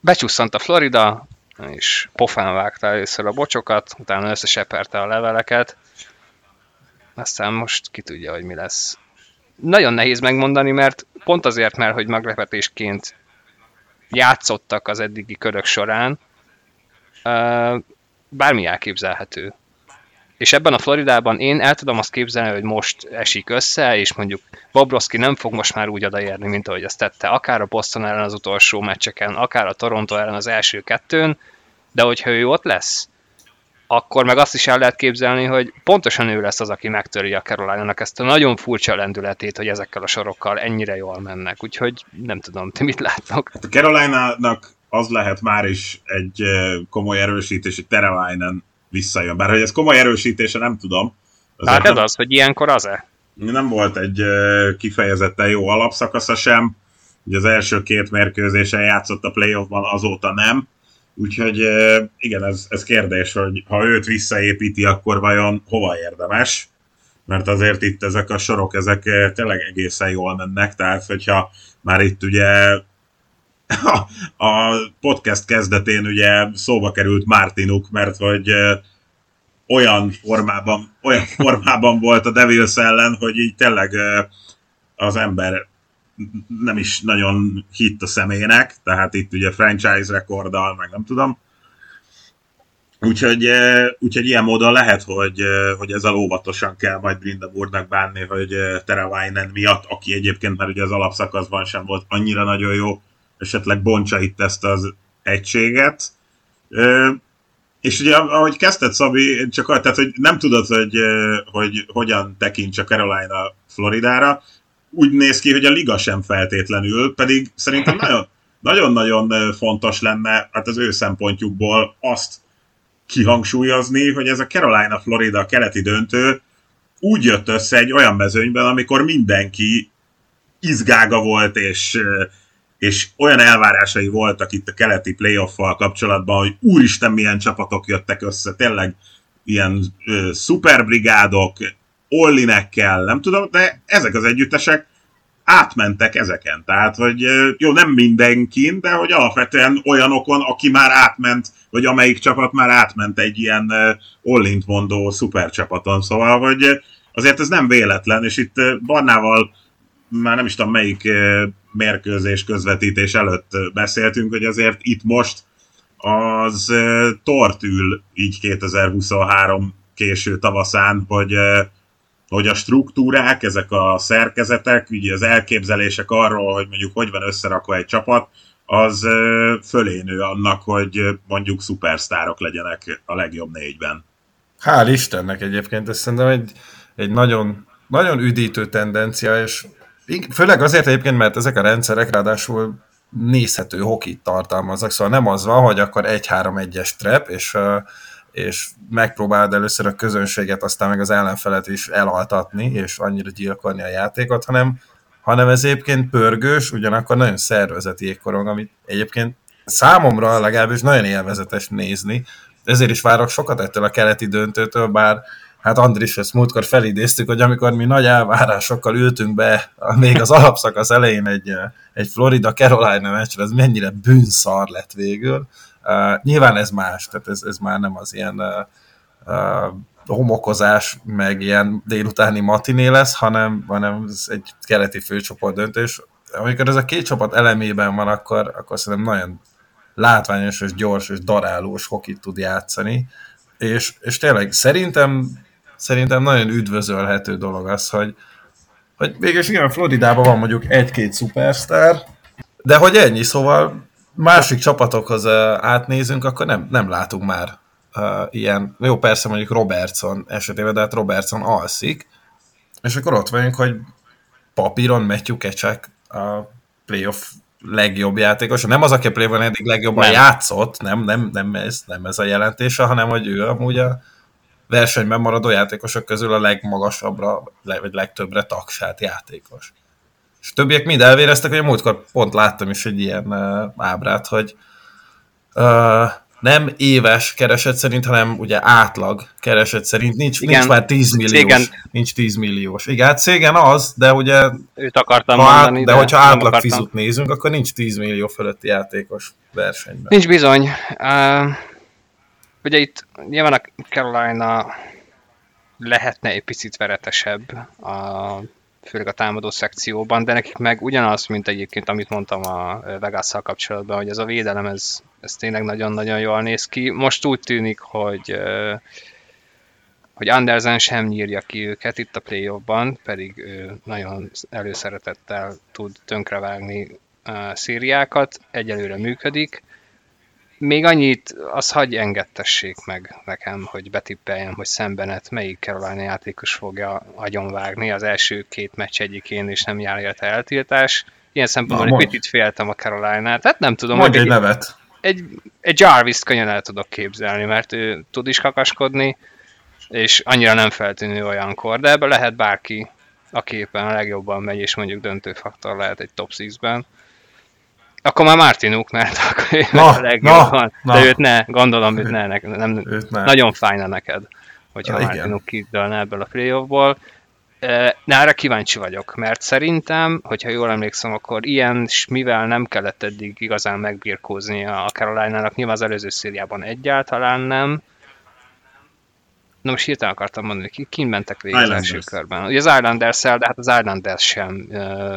becsúszant a Florida, és pofán vágta először a bocsokat, utána összeseperte a leveleket, aztán most ki tudja, hogy mi lesz. Nagyon nehéz megmondani, mert pont azért, mert hogy meglepetésként játszottak az eddigi körök során, bármi elképzelhető. És ebben a Floridában én el tudom azt képzelni, hogy most esik össze, és mondjuk Bobrovski nem fog most már úgy odaérni, mint ahogy azt tette, akár a Boston ellen az utolsó meccseken, akár a Toronto ellen az első kettőn, de hogyha ő ott lesz, akkor meg azt is el lehet képzelni, hogy pontosan ő lesz az, aki megtöri a carolina ezt a nagyon furcsa lendületét, hogy ezekkel a sorokkal ennyire jól mennek. Úgyhogy nem tudom, ti mit láttok? Hát a Carolina-nak az lehet már is egy komoly erősítés, hogy Teravainen visszajön. Bár hogy ez komoly erősítése, nem tudom. Hát ez az, hogy ilyenkor az-e? Nem volt egy kifejezetten jó alapszakasza sem. Ugye az első két mérkőzésen játszott a playoffban, azóta nem. Úgyhogy igen, ez, ez kérdés, hogy ha őt visszaépíti, akkor vajon hova érdemes? Mert azért itt ezek a sorok, ezek tényleg egészen jól mennek, tehát hogyha már itt ugye [laughs] a podcast kezdetén ugye szóba került Martinuk, mert hogy olyan formában, olyan formában volt a Devils ellen, hogy így tényleg az ember nem is nagyon hitt a szemének, tehát itt ugye franchise rekorddal, meg nem tudom. Úgyhogy, úgyhogy ilyen módon lehet, hogy, hogy ezzel óvatosan kell majd Brindaburgnak bánni, hogy Teravainen miatt, aki egyébként már ugye az alapszakaszban sem volt annyira nagyon jó, esetleg bontsa itt ezt az egységet. És ugye, ahogy kezdted, Szabi, csak tehát, hogy nem tudod, hogy, hogy hogyan tekints a Carolina Floridára, úgy néz ki, hogy a liga sem feltétlenül, pedig szerintem nagyon, nagyon-nagyon fontos lenne hát az ő szempontjukból azt kihangsúlyozni, hogy ez a Carolina-Florida keleti döntő úgy jött össze egy olyan mezőnyben, amikor mindenki izgága volt, és, és olyan elvárásai voltak itt a keleti playoff-val kapcsolatban, hogy úristen milyen csapatok jöttek össze, tényleg ilyen ö, szuperbrigádok, ollinekkel, nem tudom, de ezek az együttesek átmentek ezeken. Tehát, hogy jó, nem mindenkin, de hogy alapvetően olyanokon, aki már átment, vagy amelyik csapat már átment egy ilyen ollint mondó szupercsapaton. Szóval, hogy azért ez nem véletlen, és itt Barnával már nem is tudom melyik mérkőzés közvetítés előtt beszéltünk, hogy azért itt most az tortül így 2023 késő tavaszán, hogy hogy a struktúrák, ezek a szerkezetek, ugye az elképzelések arról, hogy mondjuk hogy van összerakva egy csapat, az fölénő annak, hogy mondjuk szupersztárok legyenek a legjobb négyben. Hál' Istennek egyébként, ez szerintem egy, egy nagyon, nagyon üdítő tendencia, és főleg azért egyébként, mert ezek a rendszerek ráadásul nézhető hokit tartalmaznak, szóval nem az van, hogy akkor 1-3-1-es trap, és és megpróbálod először a közönséget, aztán meg az ellenfelet is elaltatni, és annyira gyilkolni a játékot, hanem, hanem ez egyébként pörgős, ugyanakkor nagyon szervezeti égkorong, amit egyébként számomra legalábbis nagyon élvezetes nézni, ezért is várok sokat ettől a keleti döntőtől, bár hát Andris, ezt múltkor felidéztük, hogy amikor mi nagy elvárásokkal ültünk be még az alapszakasz elején egy, egy Florida-Carolina meccsre, ez mennyire bűnszar lett végül, Nyilván ez más, tehát ez, ez már nem az ilyen uh, homokozás, meg ilyen délutáni matiné lesz, hanem, hanem ez egy keleti főcsoport döntés. Amikor ez a két csapat elemében van, akkor, akkor szerintem nagyon látványos és gyors és darálós hokit tud játszani. És, és tényleg szerintem, szerintem nagyon üdvözölhető dolog az, hogy, hogy végülis igen, Floridában van mondjuk egy-két szupersztár, de hogy ennyi, szóval másik csapatokhoz átnézünk, akkor nem, nem látunk már uh, ilyen, jó persze mondjuk Robertson esetében, de hát Robertson alszik, és akkor ott vagyunk, hogy papíron Matthew Kecsek a playoff legjobb játékos, nem az, aki a playoffban eddig legjobban nem. játszott, nem, nem, nem, ez, nem ez a jelentése, hanem hogy ő amúgy a versenyben maradó játékosok közül a legmagasabbra, vagy legtöbbre tagsát játékos. És a többiek mind elvéreztek, hogy a múltkor pont láttam is egy ilyen uh, ábrát, hogy uh, nem éves kereset szerint, hanem ugye átlag kereset szerint. Nincs, Igen, nincs már 10 milliós. Cégen. Nincs 10 milliós. Igen, hát cégen az, de ugye... Őt akartam ha mondani, de, de hogyha átlag fizut nézünk, akkor nincs 10 millió fölötti játékos versenyben. Nincs bizony. Uh, ugye itt nyilván a Carolina lehetne egy picit veretesebb a főleg a támadó szekcióban, de nekik meg ugyanaz, mint egyébként, amit mondtam a vegas kapcsolatban, hogy ez a védelem, ez, ez tényleg nagyon-nagyon jól néz ki. Most úgy tűnik, hogy hogy Andersen sem nyírja ki őket itt a play pedig ő nagyon előszeretettel tud tönkrevágni szériákat, egyelőre működik. Még annyit, az hagy engedtessék meg nekem, hogy betippeljem, hogy szembenet melyik Carolina játékos fogja agyonvágni az első két meccs egyikén, és nem jár érte eltiltás. Ilyen szempontból egy picit féltem a Carolina-t. Hát nem tudom. Mondj egy nevet. egy, egy Jarvis-t könnyen el tudok képzelni, mert ő tud is kakaskodni, és annyira nem feltűnő olyankor, de ebbe lehet bárki, a képen a legjobban megy, és mondjuk döntő faktor lehet egy top 6-ben. Akkor már Martinuk, [laughs] mert akkor ő Na, a legjobban. na, de na. őt ne, gondolom, őt ne, ne nem, Őt ne. nagyon fájna neked, hogyha Ja. Martinuk kidőlne ebből a playoffból. Na, erre kíváncsi vagyok, mert szerintem, hogyha jól emlékszem, akkor ilyen, s mivel nem kellett eddig igazán megbirkózni a Carolina-nak, nyilván az előző szériában egyáltalán nem. Na most hirtelen akartam mondani, ki, kin mentek végig az első körben. Ugye az islanders de hát az Islanders sem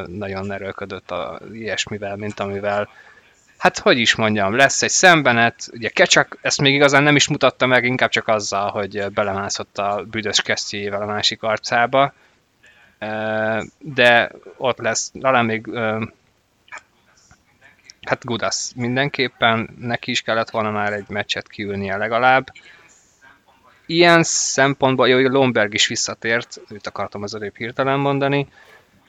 nagyon erőlködött a ilyesmivel, mint amivel Hát, hogy is mondjam, lesz egy szembenet, ugye Kecsak ezt még igazán nem is mutatta meg, inkább csak azzal, hogy belemászott a büdös kesztyéjével a másik arcába. De ott lesz, talán még hát Gudas mindenképpen, neki is kellett volna már egy meccset kiülnie legalább. Ilyen szempontból, jó, hogy Lomberg is visszatért, őt akartam az előbb hirtelen mondani,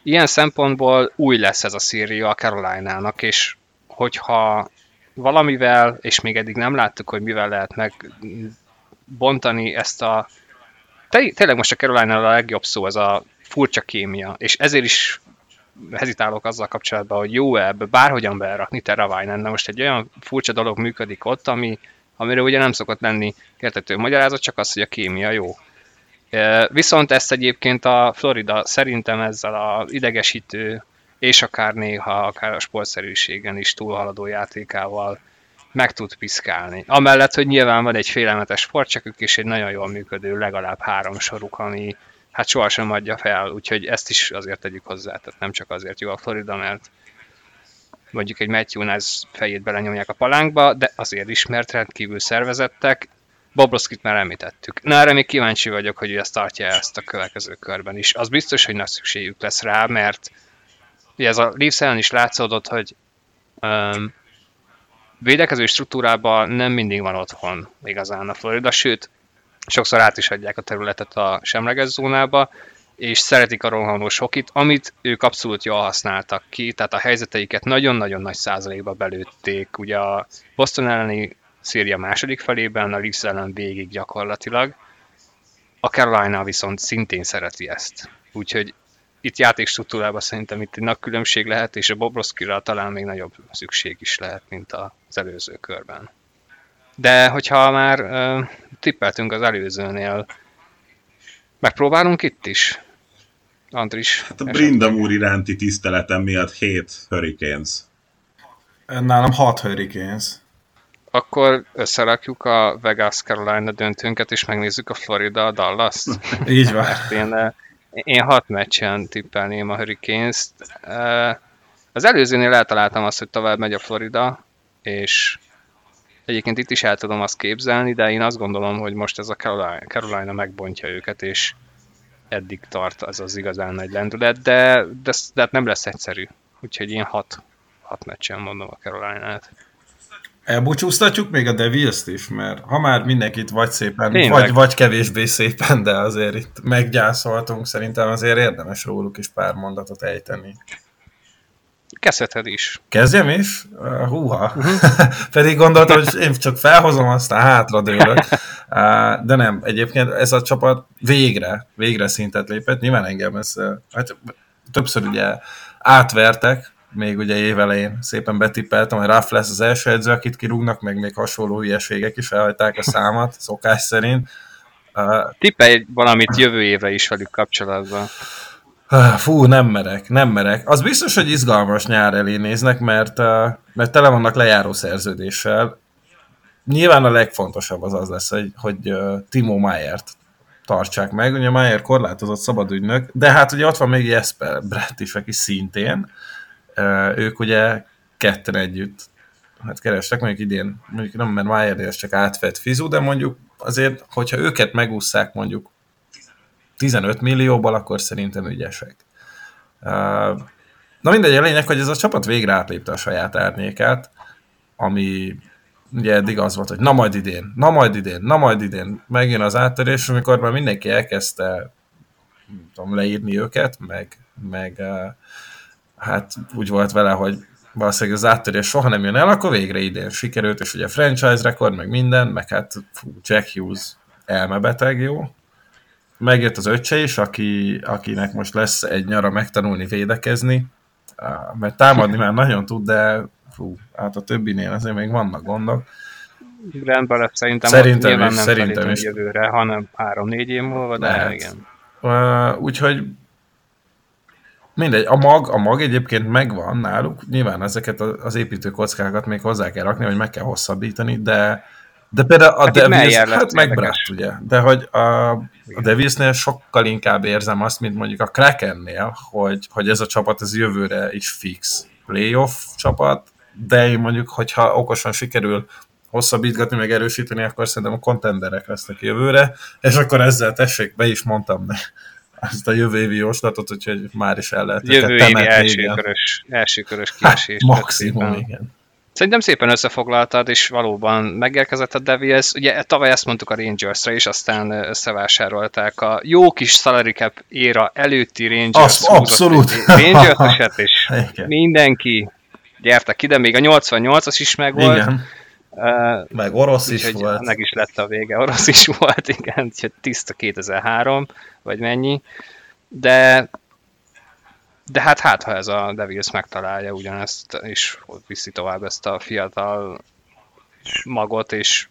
ilyen szempontból új lesz ez a széria a Carolina-nak, és hogyha valamivel, és még eddig nem láttuk, hogy mivel lehet megbontani ezt a... Té- tényleg most a Carolina a legjobb szó, ez a furcsa kémia, és ezért is hezitálok azzal kapcsolatban, hogy jó-e bárhogyan belerakni Teravainen, most egy olyan furcsa dolog működik ott, ami, amiről ugye nem szokott lenni értető magyarázat, csak az, hogy a kémia jó. E, Viszont ezt egyébként a Florida szerintem ezzel a idegesítő és akár néha akár a sportszerűségen is túlhaladó játékával meg tud piszkálni. Amellett, hogy nyilván van egy félelmetes sportcsakük és egy nagyon jól működő legalább három soruk, ami hát sohasem adja fel, úgyhogy ezt is azért tegyük hozzá, tehát nem csak azért jó a Florida, mert mondjuk egy Matthew Nez fejét belenyomják a palánkba, de azért is, mert rendkívül szervezettek. Bobrovskit már említettük. Na erre még kíváncsi vagyok, hogy ő ezt tartja ezt a következő körben is. Az biztos, hogy nagy szükségük lesz rá, mert ugye ez a Leafs ellen is látszódott, hogy um, védekező struktúrában nem mindig van otthon igazán a Florida, sőt, sokszor át is adják a területet a semleges zónába, és szeretik a rohanós hokit, amit ők abszolút jól használtak ki, tehát a helyzeteiket nagyon-nagyon nagy százalékba belőtték. Ugye a Boston elleni széria második felében, a Leafs ellen végig gyakorlatilag. A Carolina viszont szintén szereti ezt. Úgyhogy itt játék struktúrában szerintem itt egy nagy különbség lehet, és a Bobrovskira talán még nagyobb szükség is lehet, mint az előző körben. De hogyha már uh, tippeltünk az előzőnél, megpróbálunk itt is? Andris? Hát a? Brindam úr iránti tiszteletem miatt 7 Hurricanes. Nálam 6 Hurricanes. Akkor összerakjuk a Vegas Carolina döntőnket, és megnézzük a Florida Dallas. [laughs] Így van. Mert én, eh, én hat meccsen tippelném a Hurricanes-t. Eh, Az előzőnél eltaláltam azt, hogy tovább megy a Florida, és egyébként itt is el tudom azt képzelni, de én azt gondolom, hogy most ez a Carolina, Carolina megbontja őket, és eddig tart az az igazán nagy lendület, de, de, de hát nem lesz egyszerű. Úgyhogy én hat, hat meccsen mondom a Carolina-t. Elbúcsúztatjuk még a Devils-t is, mert ha már mindenkit vagy szépen, Tényleg. vagy, vagy kevésbé szépen, de azért itt meggyászoltunk, szerintem azért érdemes róluk is pár mondatot ejteni. Kezdheted is. Kezdjem is? Uh, Húha. [laughs] Pedig gondoltam, hogy én csak felhozom, aztán hátradőlök. [laughs] De nem, egyébként ez a csapat végre, végre szintet lépett. Nyilván engem ez, hát többször ugye átvertek, még ugye évelején szépen betippeltem, hogy Ruff lesz az első edző, akit kirúgnak, meg még hasonló hülyeségek is elhagyták a számat, szokás szerint. Tippelj valamit jövő évre is velük kapcsolatban. Fú, nem merek, nem merek. Az biztos, hogy izgalmas nyár elé néznek, mert, mert tele vannak lejáró szerződéssel. Nyilván a legfontosabb az az lesz, hogy, hogy Timo Mayert tartsák meg. Ugye Mayer korlátozott szabadügynök, de hát ugye ott van még Jesper Brett is, aki szintén. Ők ugye ketten együtt hát kerestek, mondjuk idén, mondjuk nem, mert Mayernél ez csak átvett fizu, de mondjuk azért, hogyha őket megúszszák mondjuk 15 millióból, akkor szerintem ügyesek. Na mindegy, a lényeg, hogy ez a csapat végre átlépte a saját árnyékát, ami ugye eddig az volt, hogy na majd idén, na majd idén, na majd idén, megjön az áttörés, amikor már mindenki elkezdte tudom, leírni őket, meg, meg uh, hát úgy volt vele, hogy valószínűleg az áttörés soha nem jön el, akkor végre idén sikerült, és ugye franchise rekord, meg minden, meg hát fú, Jack Hughes elmebeteg jó. Megjött az öccse is, aki, akinek most lesz egy nyara megtanulni védekezni, mert támadni már nagyon tud, de fú, hát a többinél azért még vannak gondok. Rendben lesz szerintem, Szerintem nyilván is, nem szerintem is. jövőre, hanem három-négy év múlva, de Lehet. igen. Uh, úgyhogy mindegy, a mag, a mag egyébként megvan náluk, nyilván ezeket az építőkockákat még hozzá kell rakni, hogy meg kell hosszabbítani, de de például a Hát Devils, hát meg. Bratt, ugye, de hogy a, a Devilsnél sokkal inkább érzem azt, mint mondjuk a Krakennél, hogy, hogy ez a csapat ez jövőre is fix playoff csapat, de én mondjuk, hogyha okosan sikerül hosszabbítgatni, meg erősíteni, akkor szerintem a kontenderek lesznek jövőre, és akkor ezzel tessék, be is mondtam ne, azt a jövő évi jóslatot, úgyhogy már is el lehet Jövő évi temetni, első igen. körös, első körös Hát, kiesés. maximum, szépen. igen. Szerintem szépen összefoglaltad, és valóban megérkezett a Devils. Ugye tavaly ezt mondtuk a Rangersre is, aztán összevásárolták a jó kis salary cap éra előtti Rangers. Az abszolút. Rangers eset, és [laughs] mindenki gyertek ide, még a 88-as is megvolt. Igen, Uh, meg orosz is volt. ennek is lett a vége, orosz is [laughs] volt, igen, úgyhogy tiszta 2003, vagy mennyi. De de hát hát, ha ez a Devils megtalálja ugyanezt, és viszi tovább ezt a fiatal magot, és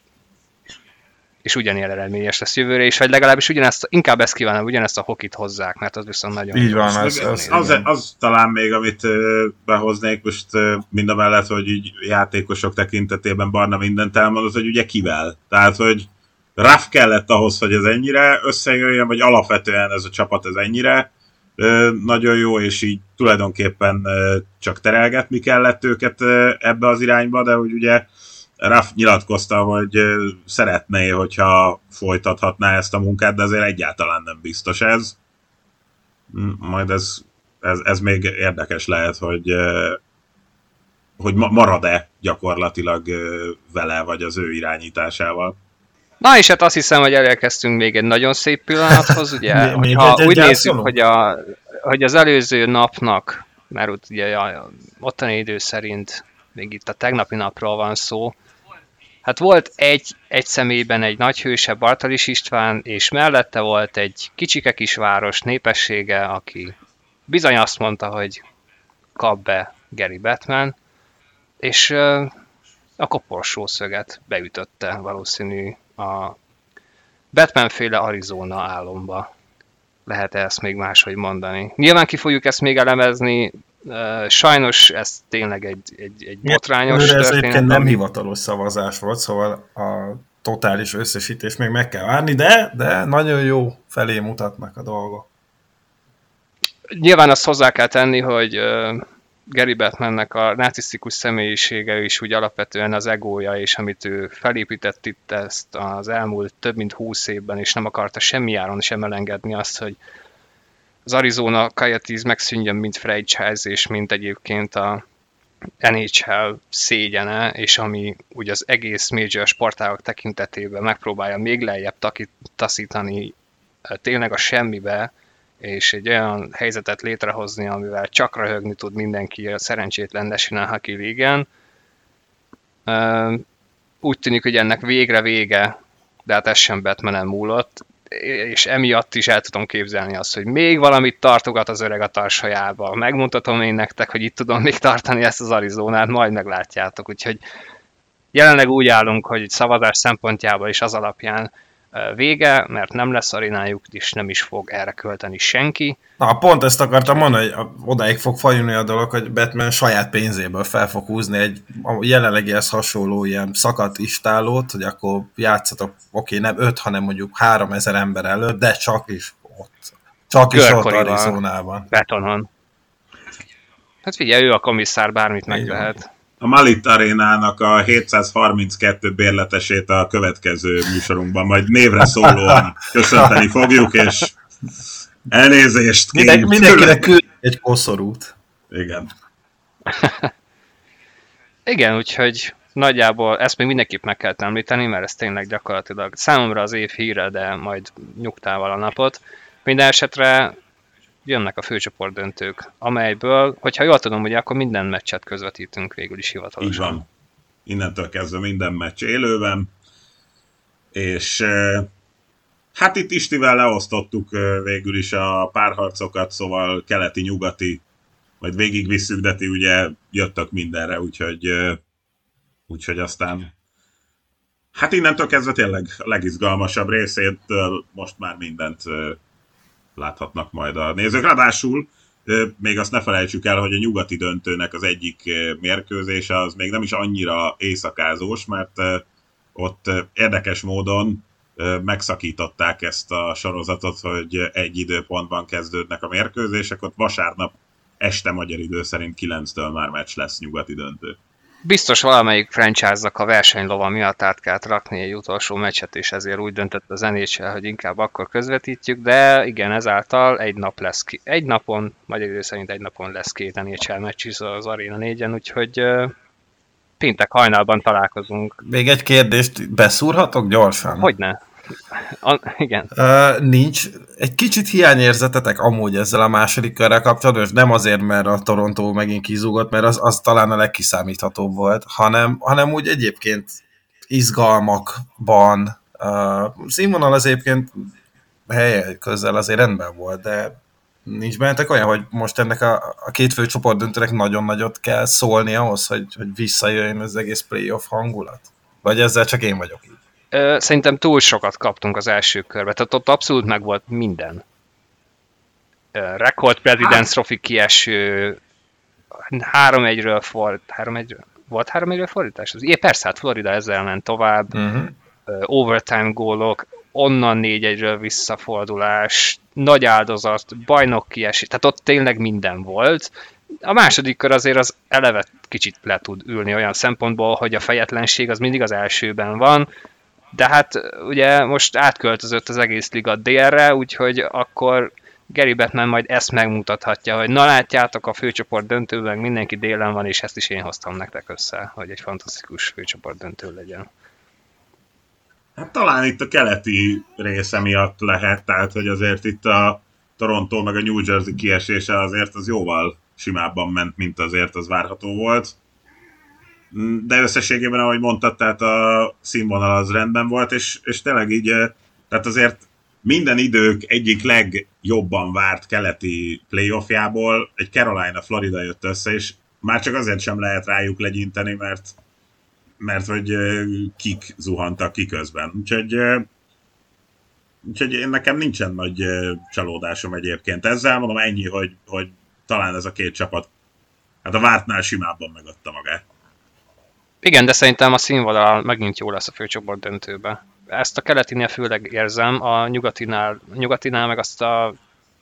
és ugyanilyen eredményes lesz jövőre is, vagy legalábbis ugyanezt, inkább ezt kívánom, ugyanezt a hokit hozzák, mert az viszont nagyon Így van, az, az, az, az, talán még, amit behoznék most mind a mellett, hogy így játékosok tekintetében Barna mindent elmondott, hogy ugye kivel. Tehát, hogy Raff kellett ahhoz, hogy ez ennyire összejöjjön, vagy alapvetően ez a csapat ez ennyire nagyon jó, és így tulajdonképpen csak terelgetni kellett őket ebbe az irányba, de hogy ugye Raff nyilatkozta, hogy szeretné, hogyha folytathatná ezt a munkát, de azért egyáltalán nem biztos ez. Majd ez, ez, ez még érdekes lehet, hogy, hogy ma- marad-e gyakorlatilag vele, vagy az ő irányításával. Na és hát azt hiszem, hogy elérkeztünk még egy nagyon szép pillanathoz, ugye, [laughs] Még- egy- egy úgy nézzük, hogy, a, hogy az előző napnak, mert ott ugye a ottani idő szerint még itt a tegnapi napról van szó, hát volt egy, egy személyben egy nagy hőse, Bartalis István, és mellette volt egy kicsike kisváros népessége, aki bizony azt mondta, hogy kap be Gary Batman, és a koporsó szöget beütötte valószínű a Batman-féle Arizona álomba. Lehet -e ezt még máshogy mondani. Nyilván ki fogjuk ezt még elemezni, sajnos ez tényleg egy, egy, egy botrányos Őre ez történet. nem ami- hivatalos szavazás volt, szóval a totális összesítés még meg kell várni, de, de nagyon jó felé mutatnak a dolgok. Nyilván azt hozzá kell tenni, hogy Gary Batmannek a narcisztikus személyisége is úgy alapvetően az egója, és amit ő felépített itt ezt az elmúlt több mint 20 évben, és nem akarta semmi áron sem elengedni azt, hogy az Arizona Coyotes megszűnjön, mint franchise, és mint egyébként a NHL szégyene, és ami ugye az egész major sportágok tekintetében megpróbálja még lejjebb taki- taszítani ö, tényleg a semmibe, és egy olyan helyzetet létrehozni, amivel csak röhögni tud mindenki a szerencsétlen National Hockey League-en. Ö, Úgy tűnik, hogy ennek végre vége, de hát ez sem Batmanen múlott, és emiatt is el tudom képzelni azt, hogy még valamit tartogat az öreg a tarsajába. Megmutatom én nektek, hogy itt tudom még tartani ezt az Arizonát, majd meglátjátok. Úgyhogy jelenleg úgy állunk, hogy szavazás szempontjából is az alapján vége, mert nem lesz arénájuk, és nem is fog erre költeni senki. Na, pont ezt akartam mondani, hogy odáig fog fajulni a dolog, hogy Batman saját pénzéből fel fog húzni egy jelenlegihez hasonló ilyen szakadt istálót, hogy akkor játszatok, oké, nem öt, hanem mondjuk három ezer ember előtt, de csak is ott. Csak is ott. Arizonában. Betonon. Hát figyelj, ő a komisszár, bármit megtehet. A Malit Arénának a 732 bérletesét a következő műsorunkban majd névre szólóan köszönteni fogjuk, és elnézést Minden, kérjük mindenkinek tőle. küld egy koszorút. Igen. [laughs] Igen, úgyhogy nagyjából ezt még mindenképp meg kell említeni, mert ez tényleg gyakorlatilag számomra az év híre, de majd nyugtával a napot. Minden esetre jönnek a főcsoport döntők, amelyből, hogyha jól tudom, ugye akkor minden meccset közvetítünk végül is hivatalosan. Így van. Innentől kezdve minden meccs élőben, és hát itt Istivel leosztottuk végül is a párharcokat, szóval keleti-nyugati, majd végigvisszük, de ti ugye jöttök mindenre, úgyhogy, úgyhogy aztán Hát innentől kezdve tényleg a legizgalmasabb részét most már mindent láthatnak majd a nézők. Ráadásul még azt ne felejtsük el, hogy a nyugati döntőnek az egyik mérkőzése az még nem is annyira éjszakázós, mert ott érdekes módon megszakították ezt a sorozatot, hogy egy időpontban kezdődnek a mérkőzések, ott vasárnap este magyar idő szerint 9-től már meccs lesz nyugati döntő biztos valamelyik franchise-nak a versenylova miatt át kellett rakni egy utolsó meccset, és ezért úgy döntött a NHL, hogy inkább akkor közvetítjük, de igen, ezáltal egy nap lesz ki. Egy napon, magyar idő szerint egy napon lesz két NHL meccs az Arena 4-en, úgyhogy péntek hajnalban találkozunk. Még egy kérdést beszúrhatok gyorsan? Hogyne. A, igen. Uh, nincs egy kicsit hiányérzetetek amúgy ezzel a második körrel kapcsolatban, és nem azért, mert a Toronto megint kizúgott, mert az, az talán a legkiszámíthatóbb volt, hanem, hanem úgy egyébként izgalmakban. Uh, színvonal az egyébként helye közel azért rendben volt, de nincs bennetek olyan, hogy most ennek a, a két fő csoport döntőnek nagyon nagyot kell szólni ahhoz, hogy, hogy visszajöjjön az egész playoff hangulat? Vagy ezzel csak én vagyok így? Szerintem túl sokat kaptunk az első körbe, tehát ott abszolút meg volt minden. Record President's Trophy kieső, 3-1-ről ford, 3-1-ről, volt 3-1-ről fordítás? Igen, persze, hát Florida ezzel ment tovább, uh-huh. overtime gólok, onnan 4-1-ről visszafordulás, nagy áldozat, bajnok kiesés, tehát ott tényleg minden volt. A második kör azért az eleve kicsit le tud ülni olyan szempontból, hogy a fejetlenség az mindig az elsőben van, de hát ugye most átköltözött az egész liga délre, úgyhogy akkor Gary Batman majd ezt megmutathatja, hogy na látjátok, a főcsoport döntőben mindenki délen van, és ezt is én hoztam nektek össze, hogy egy fantasztikus főcsoport döntő legyen. Hát talán itt a keleti része miatt lehet, tehát hogy azért itt a Toronto meg a New Jersey kiesése azért az jóval simábban ment, mint azért az várható volt de összességében, ahogy mondtad, tehát a színvonal az rendben volt, és, és tényleg így, eh, tehát azért minden idők egyik legjobban várt keleti playoffjából egy Carolina Florida jött össze, és már csak azért sem lehet rájuk legyinteni, mert mert hogy kik zuhantak ki közben. Úgyhogy, úgyhogy én nekem nincsen nagy csalódásom egyébként ezzel. Mondom ennyi, hogy, hogy talán ez a két csapat hát a vártnál simábban megadta magát. Igen, de szerintem a színvonal megint jó lesz a főcsoport döntőbe. Ezt a keletinél főleg érzem, a nyugatinál, nyugatinál meg azt a,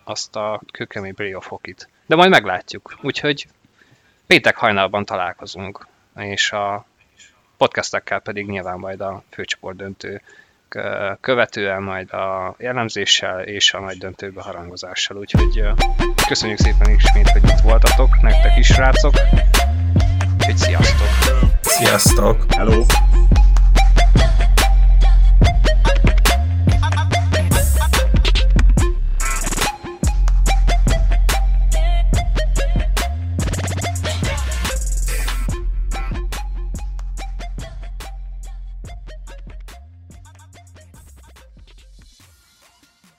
azt a kőkemény playoff hokit. De majd meglátjuk. Úgyhogy péntek hajnalban találkozunk, és a podcastekkel pedig nyilván majd a főcsoport döntő követően majd a jellemzéssel és a nagy döntőbe harangozással. Úgyhogy köszönjük szépen ismét, hogy itt voltatok, nektek is, rácok. Úgyhogy sziasztok! Sziasztok! Hello!